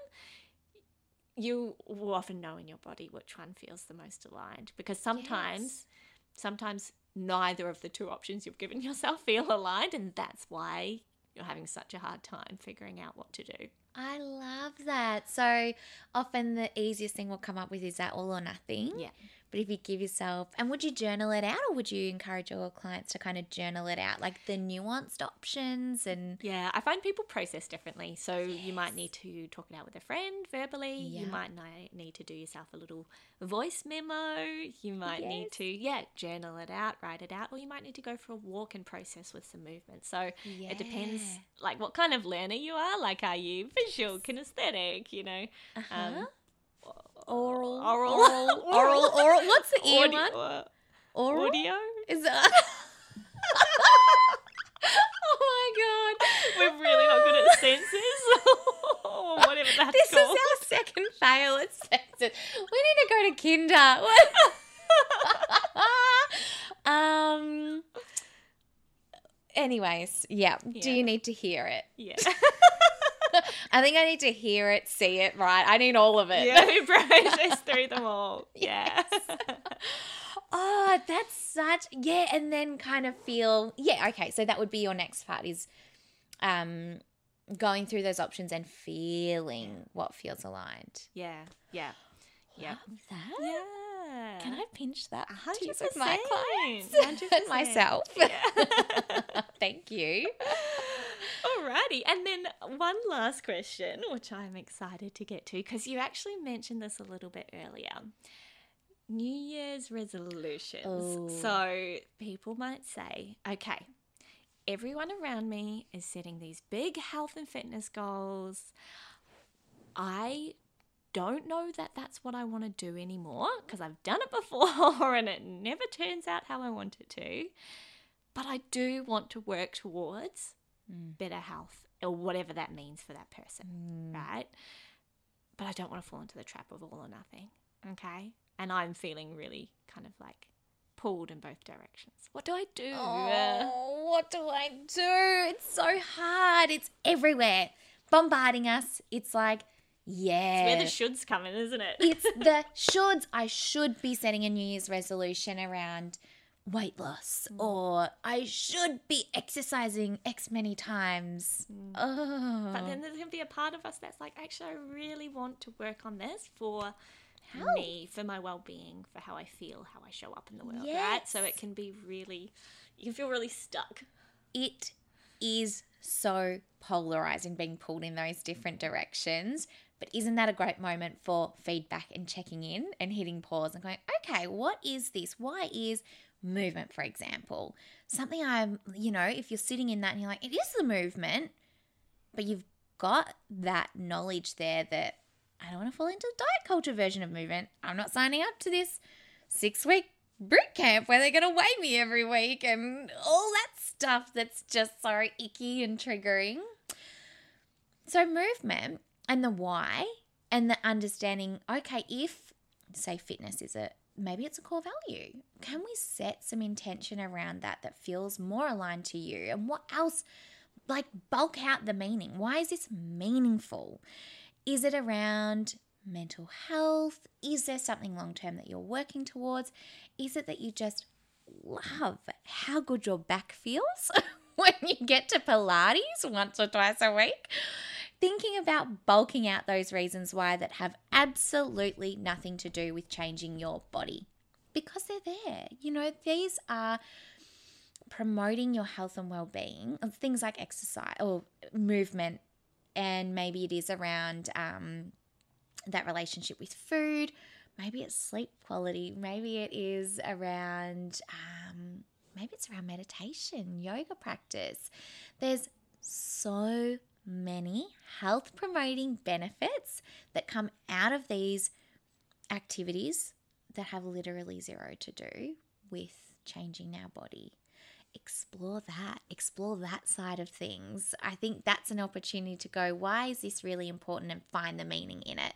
you will often know in your body which one feels the most aligned because sometimes Yes. sometimes neither of the two options you've given yourself feel aligned and that's why you're having such a hard time figuring out what to do I love that. So often the easiest thing we'll come up with is that all or nothing. Yeah. But if you give yourself, and would you journal it out or would you encourage your clients to kind of journal it out, like the nuanced options and yeah i find people process differently. So you might need to talk it out with a friend verbally. Yeah. you might need to do yourself a little voice memo. You might need to yeah journal it out write it out or you might need to go for a walk and process with some movement. So it depends like what kind of learner you are. Like are you visual kinesthetic you know? Uh-huh. um, oral, oral oral, oral, oral. What's the ear audio, one? uh, Oral. audio Is that? oh my god, we're really not good at senses or whatever that's This is our second fail at senses. We need to go to kinder. um. Anyways, yeah. Yeah. Do you need to hear it? yeah I think I need to hear it, see it, right? I need all of it. yeah we process through them all yeah Oh, that's such yeah, and then kind of feel yeah. Okay, so that would be your next part is, um, going through those options and feeling what feels aligned. yeah yeah yeah yeah Can I pinch that A to hundred use with my clients Hundred and myself? Yeah. Thank you. Alrighty, and then one last question, which I'm excited to get to, because you actually mentioned this a little bit earlier. New Year's resolutions. Oh. So people might say, okay, everyone around me is setting these big health and fitness goals. I don't know that that's what I want to do anymore because I've done it before and it never turns out how I want it to. But I do want to work towards Mm. better health or whatever that means for that person, mm. right? But I don't want to fall into the trap of all or nothing, okay? And I'm feeling really kind of like pulled in both directions. What do I do? Oh, what do I do? It's so hard. It's everywhere, bombarding us. It's like, yeah. Where the shoulds come in, isn't it? it's the shoulds. I should be setting a New Year's resolution around weight loss, mm. or I should be exercising X many times. Oh, But then there's going to be a part of us that's like, actually, I really want to work on this for me, for my well being, for how I feel, how I show up in the world, right? So it can be really, you can feel really stuck. it is so polarizing being pulled in those different directions. But isn't that a great moment for feedback and checking in and hitting pause and going, okay, what is this? Why is movement, for example, something I'm, you know, if you're sitting in that and you're like, it is the movement, but you've got that knowledge there that I don't want to fall into the diet culture version of movement. I'm not signing up to this six week boot camp where they're going to weigh me every week and all that stuff that's just so icky and triggering. So, movement and the why and the understanding okay, if say fitness is a maybe it's a core value, can we set some intention around that that feels more aligned to you? And what else? Like, bulk out the meaning. Why is this meaningful? Is it around mental health? Is there something long term that you're working towards? Is it that you just love how good your back feels when you get to Pilates once or twice a week? Thinking about bulking out those reasons why that have absolutely nothing to do with changing your body. Because they're there. You know, these are promoting your health and well-being. Things like exercise or movement. And maybe it is around um, that relationship with food. Maybe it's sleep quality. Maybe it is around um, maybe it's around meditation yoga practice. There's so many health promoting benefits that come out of these activities that have literally zero to do with changing our body explore that, explore that side of things. I think that's an opportunity to go, why is this really important and find the meaning in it.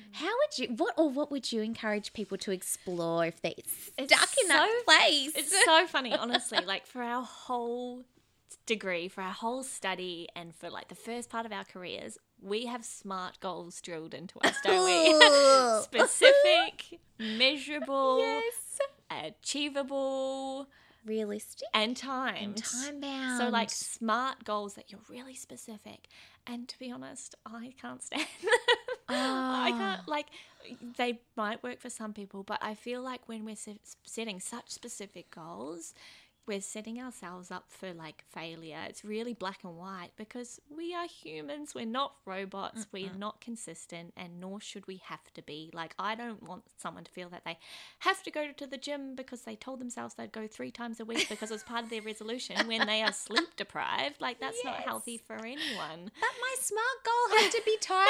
Mm-hmm. How would you what or what would you encourage people to explore if they're stuck in that place? It's so funny, honestly. Like for our whole degree, for our whole study, and for like the first part of our careers, we have smart goals drilled into us, don't we? Specific, measurable, yes. achievable realistic and timed and time bound. So like smart goals that you're really specific. And to be honest, I can't stand them. Oh. I can't ah. like they might work for some people, but I feel like when we're setting such specific goals, we're setting ourselves up for like failure. It's really black and white because we are humans. We're not robots. Mm-mm. We're not consistent, and nor should we have to be. Like, I don't want someone to feel that they have to go to the gym because they told themselves they'd go three times a week because it was part of their resolution when they are sleep deprived. Like, that's yes. not healthy for anyone. But my smart goal had to be time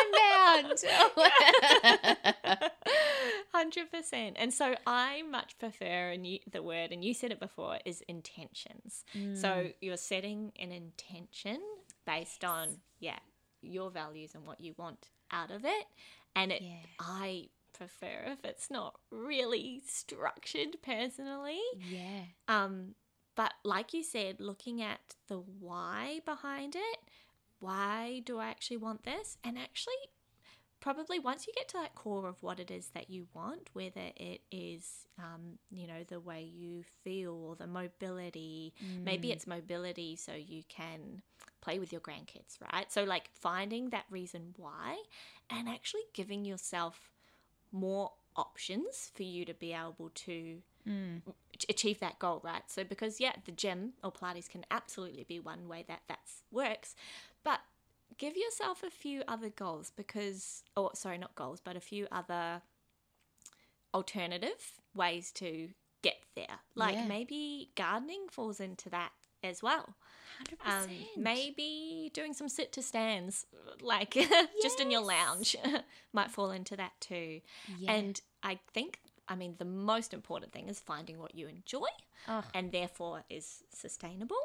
bound. Hundred percent. And so I much prefer, and you, the word, and you said it before, is intentions. Mm. So you're setting an intention based yes. on yeah your values and what you want out of it, and it. Yeah. I prefer if it's not really structured personally. Yeah. Um, but like you said, looking at the why behind it. Why do I actually want this? And actually probably once you get to that core of what it is that you want, whether it is, um, you know, the way you feel or the mobility, mm. maybe it's mobility so you can play with your grandkids, right? So, like finding that reason why and actually giving yourself more options for you to be able to mm. achieve that goal, right? So, because, yeah, the gym or Pilates can absolutely be one way that that works, give yourself a few other goals because, or sorry, not goals, but a few other alternative ways to get there. Like yeah. maybe gardening falls into that as well. 100%. Um, maybe doing some sit to stands, like just in your lounge, might fall into that too. Yeah. And I think, I mean, the most important thing is finding what you enjoy oh. and therefore is sustainable.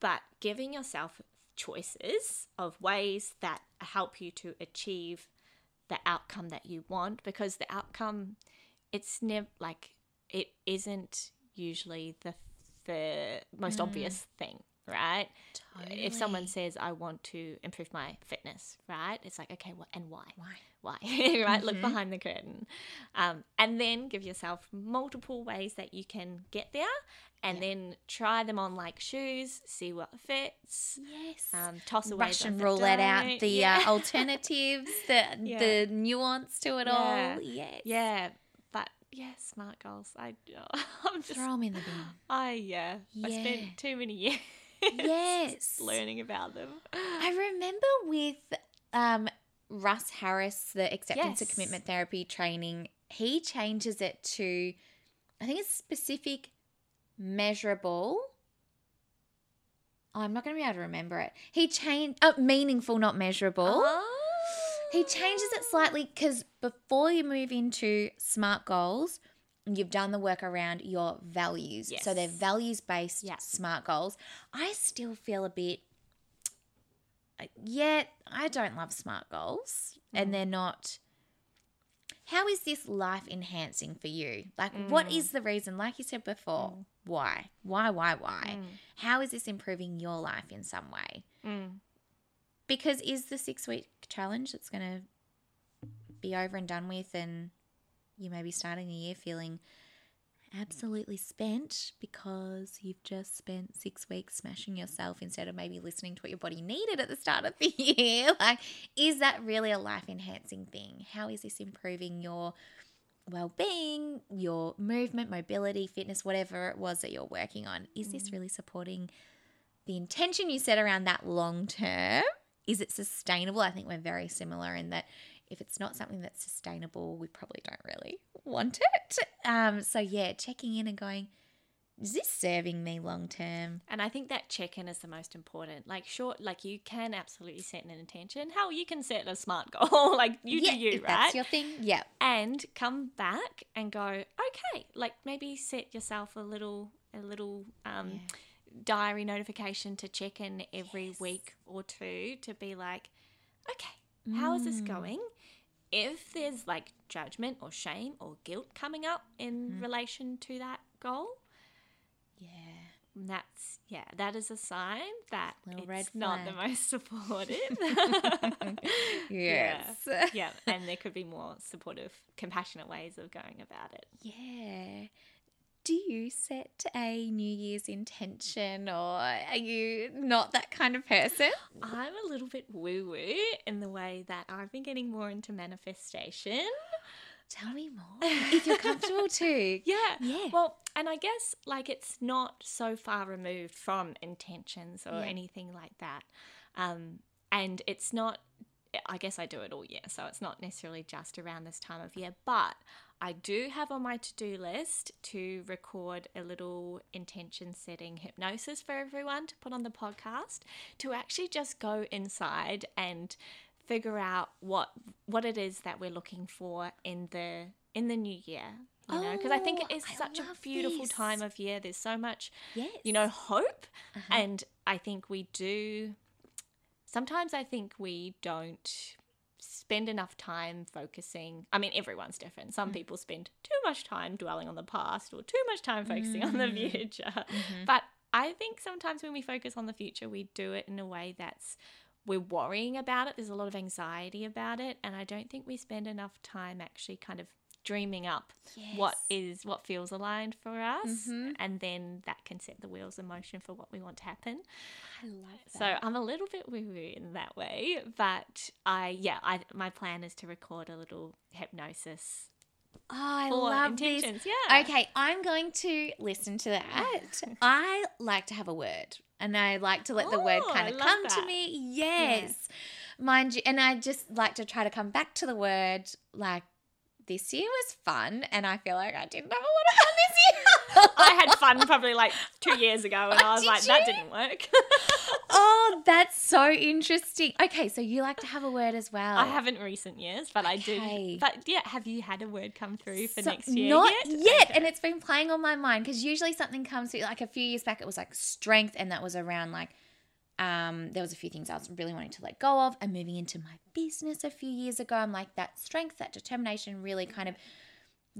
But giving yourself choices of ways that help you to achieve the outcome that you want because the outcome it's never like it isn't usually the the most mm. obvious thing right totally. if someone says i want to improve my fitness right it's like okay what and why why why right mm-hmm. look behind the curtain um, and then give yourself multiple ways that you can get there and yeah. then try them on like shoes, see what fits. Yes. Um, toss away Russian roulette out the yeah. uh, alternatives, the yeah. the nuance to it all. Yes. Yeah. But yeah, smart goals. I I'm just throw them in the bin. I yeah. I spent too many years. Yes. learning about them. I remember with um, Russ Harris, the acceptance yes. and commitment therapy training. He changes it to, I think it's specific measurable. Oh, I'm not going to be able to remember it. He changed, uh, meaningful, not measurable. Oh. He changes it slightly because before you move into SMART goals, you've done the work around your values. Yes. So they're values based yeah. SMART goals. I still feel a bit, yeah, I don't love SMART goals mm. and they're not how is this life enhancing for you? Like, mm. what is the reason? Like you said before, mm. why? Why, why, why? Mm. How is this improving your life in some way? Mm. Because is the six week challenge that's going to be over and done with, and you may be starting the year feeling absolutely spent because you've just spent six weeks smashing yourself instead of maybe listening to what your body needed at the start of the year. like, is that really a life enhancing thing? How is this improving your well being, your movement, mobility, fitness, whatever it was that you're working on? Is this mm. really supporting the intention you set around that long term? Is it sustainable? I think we're very similar in that if it's not something that's sustainable, we probably don't really want it. Um, so, yeah, checking in and going, is this serving me long term? And I think that check in is the most important. Like, short, like you can absolutely set an intention. Hell, you can set a smart goal. like, you yeah, do you, right? That's your thing. Yeah. and come back and go, okay, like maybe set yourself a little, a little, um, diary notification to check in every Yes. week or two to be like, okay, how is this Mm. going? If there's like judgment or shame or guilt coming up in Mm. relation to that goal, Yeah. that's yeah, that is a sign that Little it's not the most supportive. Yes. yeah, and there could be more supportive, compassionate ways of going about it. Yeah. Do you set a New Year's intention or are you not that kind of person? I'm a little bit woo woo in the way that I've been getting more into manifestation. Tell me more if you're comfortable to. Yeah. Yeah. Well, and I guess like it's not so far removed from intentions or Yeah. anything like that. Um, and it's not, I guess I do it all year. So it's not necessarily just around this time of year. But I do have on my to do list to record a little intention setting hypnosis for everyone to put on the podcast to actually just go inside and figure out what what it is that we're looking for in the in the new year you know because i think Oh, it is I such a beautiful this. time of year there's so much Yes. you know hope Uh-huh. and i think we do sometimes i think we don't spend enough time focusing i mean everyone's different some Mm. people spend too much time dwelling on the past or too much time focusing on the Mm. future Mhm. but i think sometimes when we focus on the future we do it in a way that's we're worrying about it there's a lot of anxiety about it and i don't think we spend enough time actually kind of dreaming up what Yes. is what feels aligned for us Mhm. and then that can set the wheels in motion for what we want to happen I love that. so i'm a little bit woo woo in that way but i yeah i my plan is to record a little hypnosis oh, I love this. yeah Okay, I'm going to listen to that. I like to have a word, and I like to let the word Oh, kind of come to me. Yes, mind you, and I just like to try to come back to the word. Like this year was fun, and I feel like I didn't have a lot of fun this year. I had fun probably like two years ago, and I was Did like, that didn't work. oh, that's so interesting. Okay, so you like to have a word as well. I haven't recent years, but I do. But yeah, have you had a word come through for So- next year Not yet? yet, Okay. and it's been playing on my mind because usually something comes through. Like a few years back, it was like strength, and that was around like um, there was a few things I was really wanting to let go of, and moving into my business a few years ago, I'm like that strength, that determination, really kind of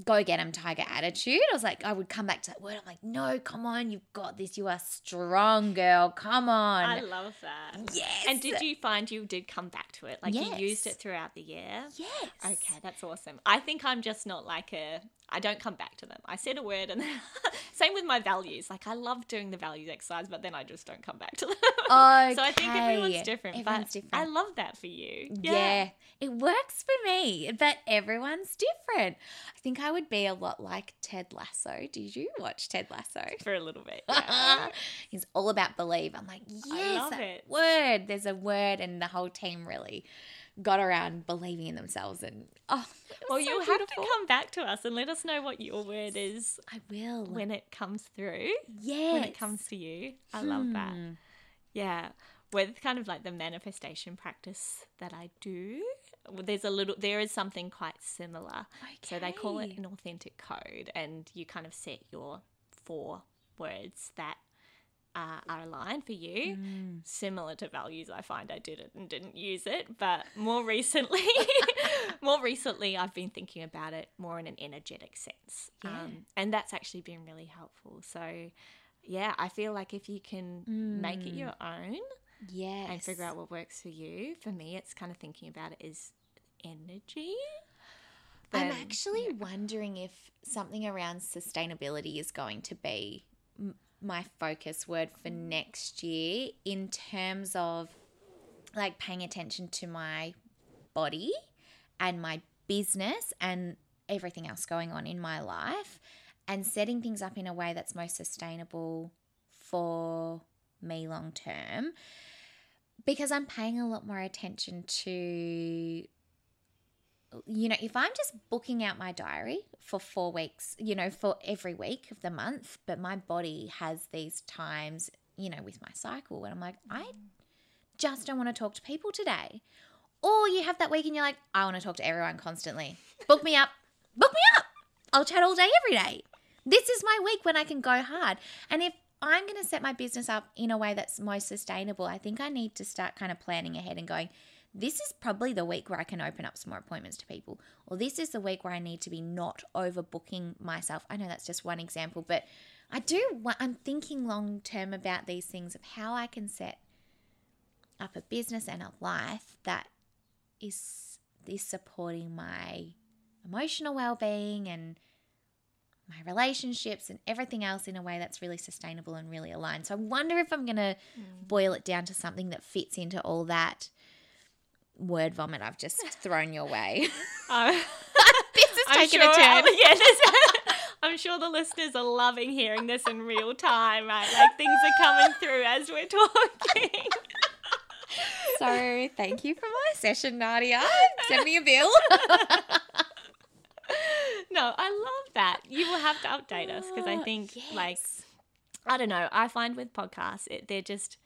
go get 'em tiger attitude. I was like, I would come back to that word. I'm like, no, come on, you've got this. You are strong, girl. Come on. I love that. yes. And did you find you did come back to it? Like you used it throughout the year? Yes. Okay, that's awesome. I think I'm just not like a. I don't come back to them. I said a word, and same with my values. Like I love doing the values exercise, but then I just don't come back to them. Okay. so I think everyone's different. Everyone's different. I love that for you. Yeah. it works for me, but everyone's different. I think I would be a lot like Ted Lasso. Did you watch Ted Lasso? for a little bit. Yeah. He's all about believe. I'm like, yes, love that it. word. There's a word, and the whole team really got around believing in themselves. And oh, well, so you'll have to come back to us and let us know what your word is I will. when it comes through. yeah When it comes to you, I love that. Hmm. Yeah. With kind of like the manifestation practice that I do, there's a little, there is something quite similar. okay. So they call it an authentic code, and you kind of set your four words that uh, are aligned for you. Mm. Similar to values, I find I did it and didn't use it, but more recently, more recently, I've been thinking about it more in an energetic sense, Yeah. um, and that's actually been really helpful. So, yeah, I feel like if you can make it Mm. your own Yes. and figure out what works for you, for me, it's kind of thinking about it as energy. I'm actually wondering if something around sustainability is going to be my focus word for next year in terms of like paying attention to my body and my business and everything else going on in my life and setting things up in a way that's most sustainable for me long term. Because I'm paying a lot more attention to you know, if I'm just booking out my diary for four weeks, you know, for every week of the month, but my body has these times, you know, with my cycle when I'm like, I mm. just don't want to talk to people today. Or you have that week and you're like, I want to talk to everyone constantly. Book me up. Book me up. I'll chat all day, every day. This is my week when I can go hard. And if I'm going to set my business up in a way that's most sustainable, I think I need to start kind of planning ahead and going, this is probably the week where I can open up some more appointments to people, or this is the week where I need to be not overbooking myself. I know that's just one example, but I do, I'm thinking long term about these things of how I can set up a business and a life that is is supporting my emotional well-being and my relationships and everything else in a way that's really sustainable and really aligned. So I wonder if I'm going to mm. boil it down to something that fits into all that word vomit I've just thrown your way. This is I'm taking sure, a turn. Yeah, I'm sure the listeners are loving hearing this in real time, right? Like things are coming through as we're talking. so thank you for my session, Nadia. Send me a bill. no, I love that. You will have to update us because I oh, think, yes. like, I don't know. I find with podcasts, it, they're just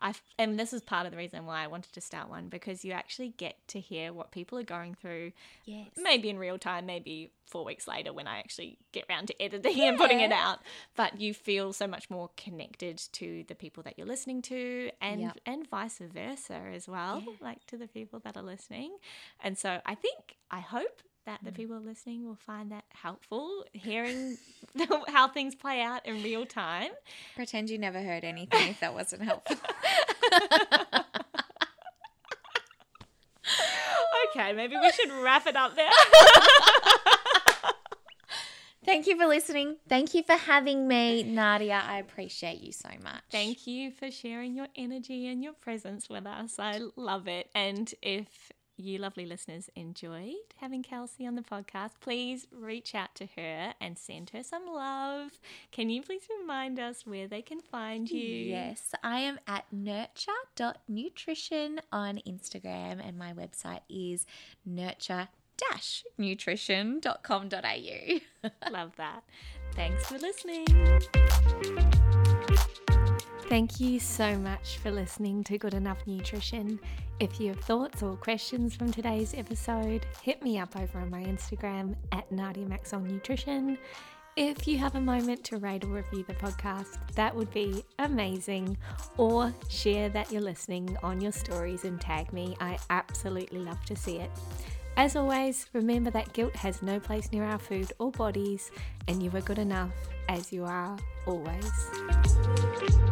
I and this is part of the reason why I wanted to start one because you actually get to hear what people are going through. Yes. Maybe in real time, maybe four weeks later when I actually get around to editing yeah. and putting it out. But you feel so much more connected to the people that you're listening to and yep. and vice versa as well, yeah. like to the people that are listening. And so I think I hope that the mm. people listening will find that helpful, hearing how things play out in real time. Pretend you never heard anything if that wasn't helpful. okay, maybe we should wrap it up there. Thank you for listening. Thank you for having me, Nadia. I appreciate you so much. Thank you for sharing your energy and your presence with us. I love it. And if you lovely listeners enjoyed having Kelsey on the podcast, please reach out to her and send her some love. Can you please remind us where they can find you? Yes, I am at nurture.nutrition on Instagram, and my website is nurture nutrition.com.au. Love that. Thanks for listening. Thank you so much for listening to Good Enough Nutrition. If you have thoughts or questions from today's episode, hit me up over on my Instagram at Nadia Maxwell Nutrition. If you have a moment to rate or review the podcast, that would be amazing. Or share that you're listening on your stories and tag me. I absolutely love to see it. As always, remember that guilt has no place near our food or bodies, and you are good enough as you are always.